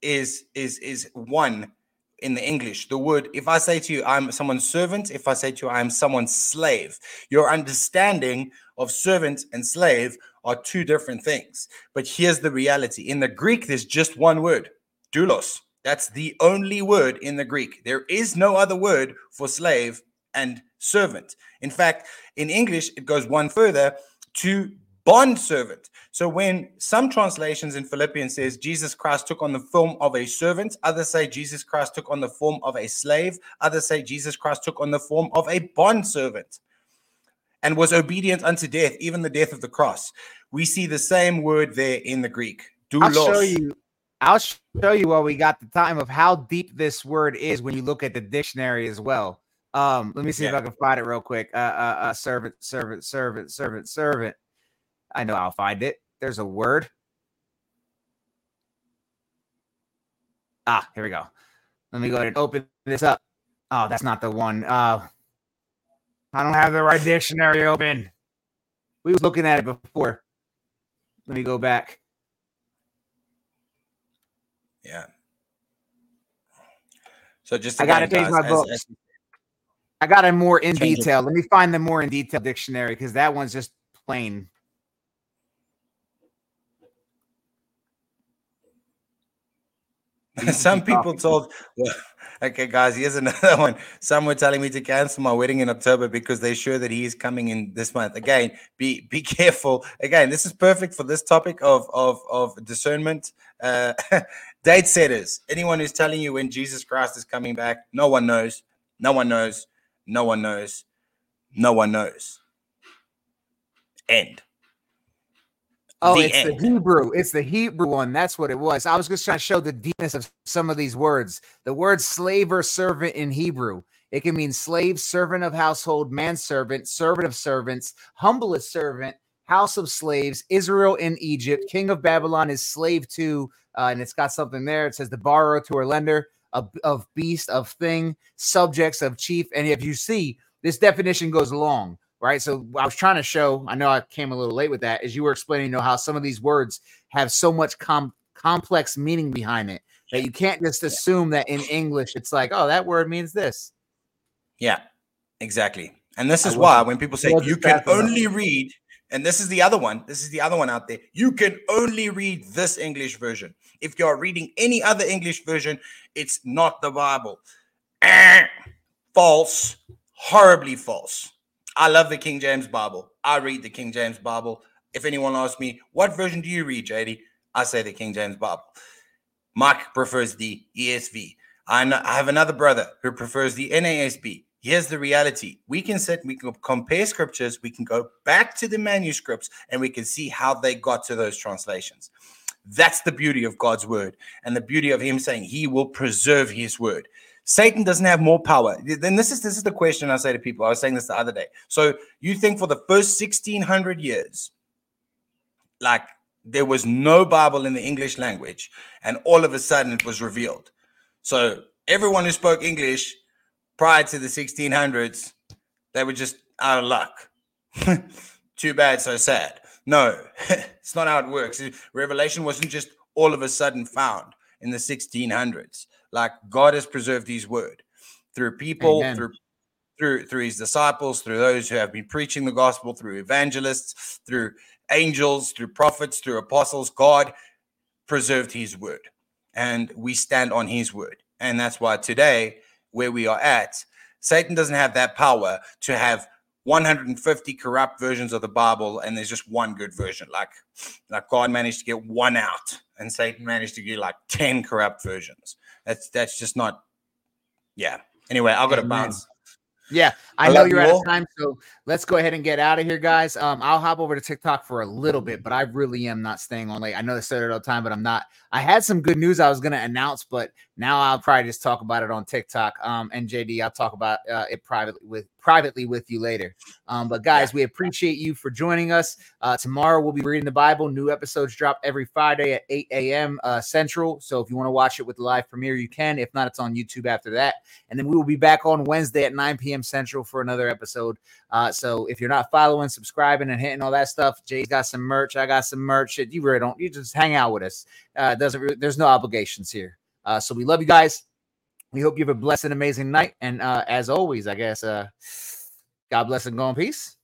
Speaker 1: is is is one in the English. The word, if I say to you, I'm someone's servant, if I say to you, I'm someone's slave, your understanding of servant and slave are two different things. But here's the reality in the Greek, there's just one word, doulos. That's the only word in the Greek. There is no other word for slave and servant. In fact, in English, it goes one further to bond servant. So when some translations in Philippians says Jesus Christ took on the form of a servant, others say Jesus Christ took on the form of a slave, others say Jesus Christ took on the form of a bond servant and was obedient unto death, even the death of the cross. We see the same word there in the Greek.
Speaker 2: Doulos. I'll show you. I'll show you while we got the time of how deep this word is when you look at the dictionary as well. Um, let me see yeah. if I can find it real quick. Uh, uh, uh, servant, servant, servant, servant, servant. I know I'll find it. There's a word. Ah, here we go. Let me go ahead and open this up. Oh, that's not the one. Uh, I don't have the right dictionary open. We was looking at it before. Let me go back.
Speaker 1: Yeah. So just
Speaker 2: I got to change my book. I got a more in detail. It. Let me find the more in detail dictionary because that one's just plain.
Speaker 1: Some people told, well, okay, guys, here's another one. Some were telling me to cancel my wedding in October because they're sure that he is coming in this month. Again, be be careful. Again, this is perfect for this topic of of of discernment. Uh, date setters. Anyone who's telling you when Jesus Christ is coming back, no one knows. No one knows. No one knows. No one knows. End.
Speaker 2: Oh, the it's end. the Hebrew. It's the Hebrew one. That's what it was. I was just trying to show the deepness of some of these words. The word slave or servant in Hebrew. It can mean slave, servant of household, manservant, servant of servants, humblest servant, house of slaves, Israel in Egypt, king of Babylon is slave to, uh, and it's got something there. It says the borrower to her lender of, of beast, of thing, subjects of chief. And if you see, this definition goes long, right? So I was trying to show, I know I came a little late with that, as you were explaining, you know, how some of these words have so much com- complex meaning behind it that you can't just assume that in English it's like, oh, that word means this.
Speaker 1: Yeah, exactly. And this is why when people say you can only read, and this is the other one, this is the other one out there, you can only read this English version. If you're reading any other English version, it's not the Bible. Eh, false, horribly false. I love the King James Bible. I read the King James Bible. If anyone asks me, what version do you read, JD? I say the King James Bible. Mike prefers the ESV. I, I have another brother who prefers the NASB. Here's the reality. We can sit, we can compare scriptures, we can go back to the manuscripts, and we can see how they got to those translations. That's the beauty of God's word and the beauty of Him saying He will preserve His word. Satan doesn't have more power. Then this is this is the question I say to people. I was saying this the other day. So you think for the first 1600 years, like there was no Bible in the English language, and all of a sudden it was revealed. So everyone who spoke English prior to the 1600s, they were just out of luck. Too bad, so sad. No, it's not how it works. Revelation wasn't just all of a sudden found in the 1600s. Like God has preserved his word through people, Amen. through through through his disciples, through those who have been preaching the gospel, through evangelists, through angels, through prophets, through apostles. God preserved his word. And we stand on his word. And that's why today, where we are at, Satan doesn't have that power to have 150 corrupt versions of the Bible and there's just one good version. Like, like God managed to get one out and Satan managed to get like 10 corrupt versions. That's that's just not yeah. Anyway, I've got to bounce.
Speaker 2: Yeah, I, I know you're you out of time, so let's go ahead and get out of here, guys. Um, I'll hop over to TikTok for a little bit, but I really am not staying on late. I know they said it all the time, but I'm not. I had some good news I was going to announce, but now I'll probably just talk about it on TikTok. Um, and JD, I'll talk about uh, it privately with privately with you later. Um, but guys, we appreciate you for joining us. Uh, tomorrow we'll be reading the Bible. New episodes drop every Friday at 8 a.m. Uh, Central. So if you want to watch it with the live premiere, you can. If not, it's on YouTube after that. And then we will be back on Wednesday at 9 p.m. Central for another episode. Uh, so if you're not following, subscribing, and hitting all that stuff, Jay's got some merch. I got some merch. You really don't. You just hang out with us. Uh, doesn't. There's no obligations here. Uh, so we love you guys. We hope you have a blessed and amazing night. And uh, as always, I guess, uh, God bless and go in peace.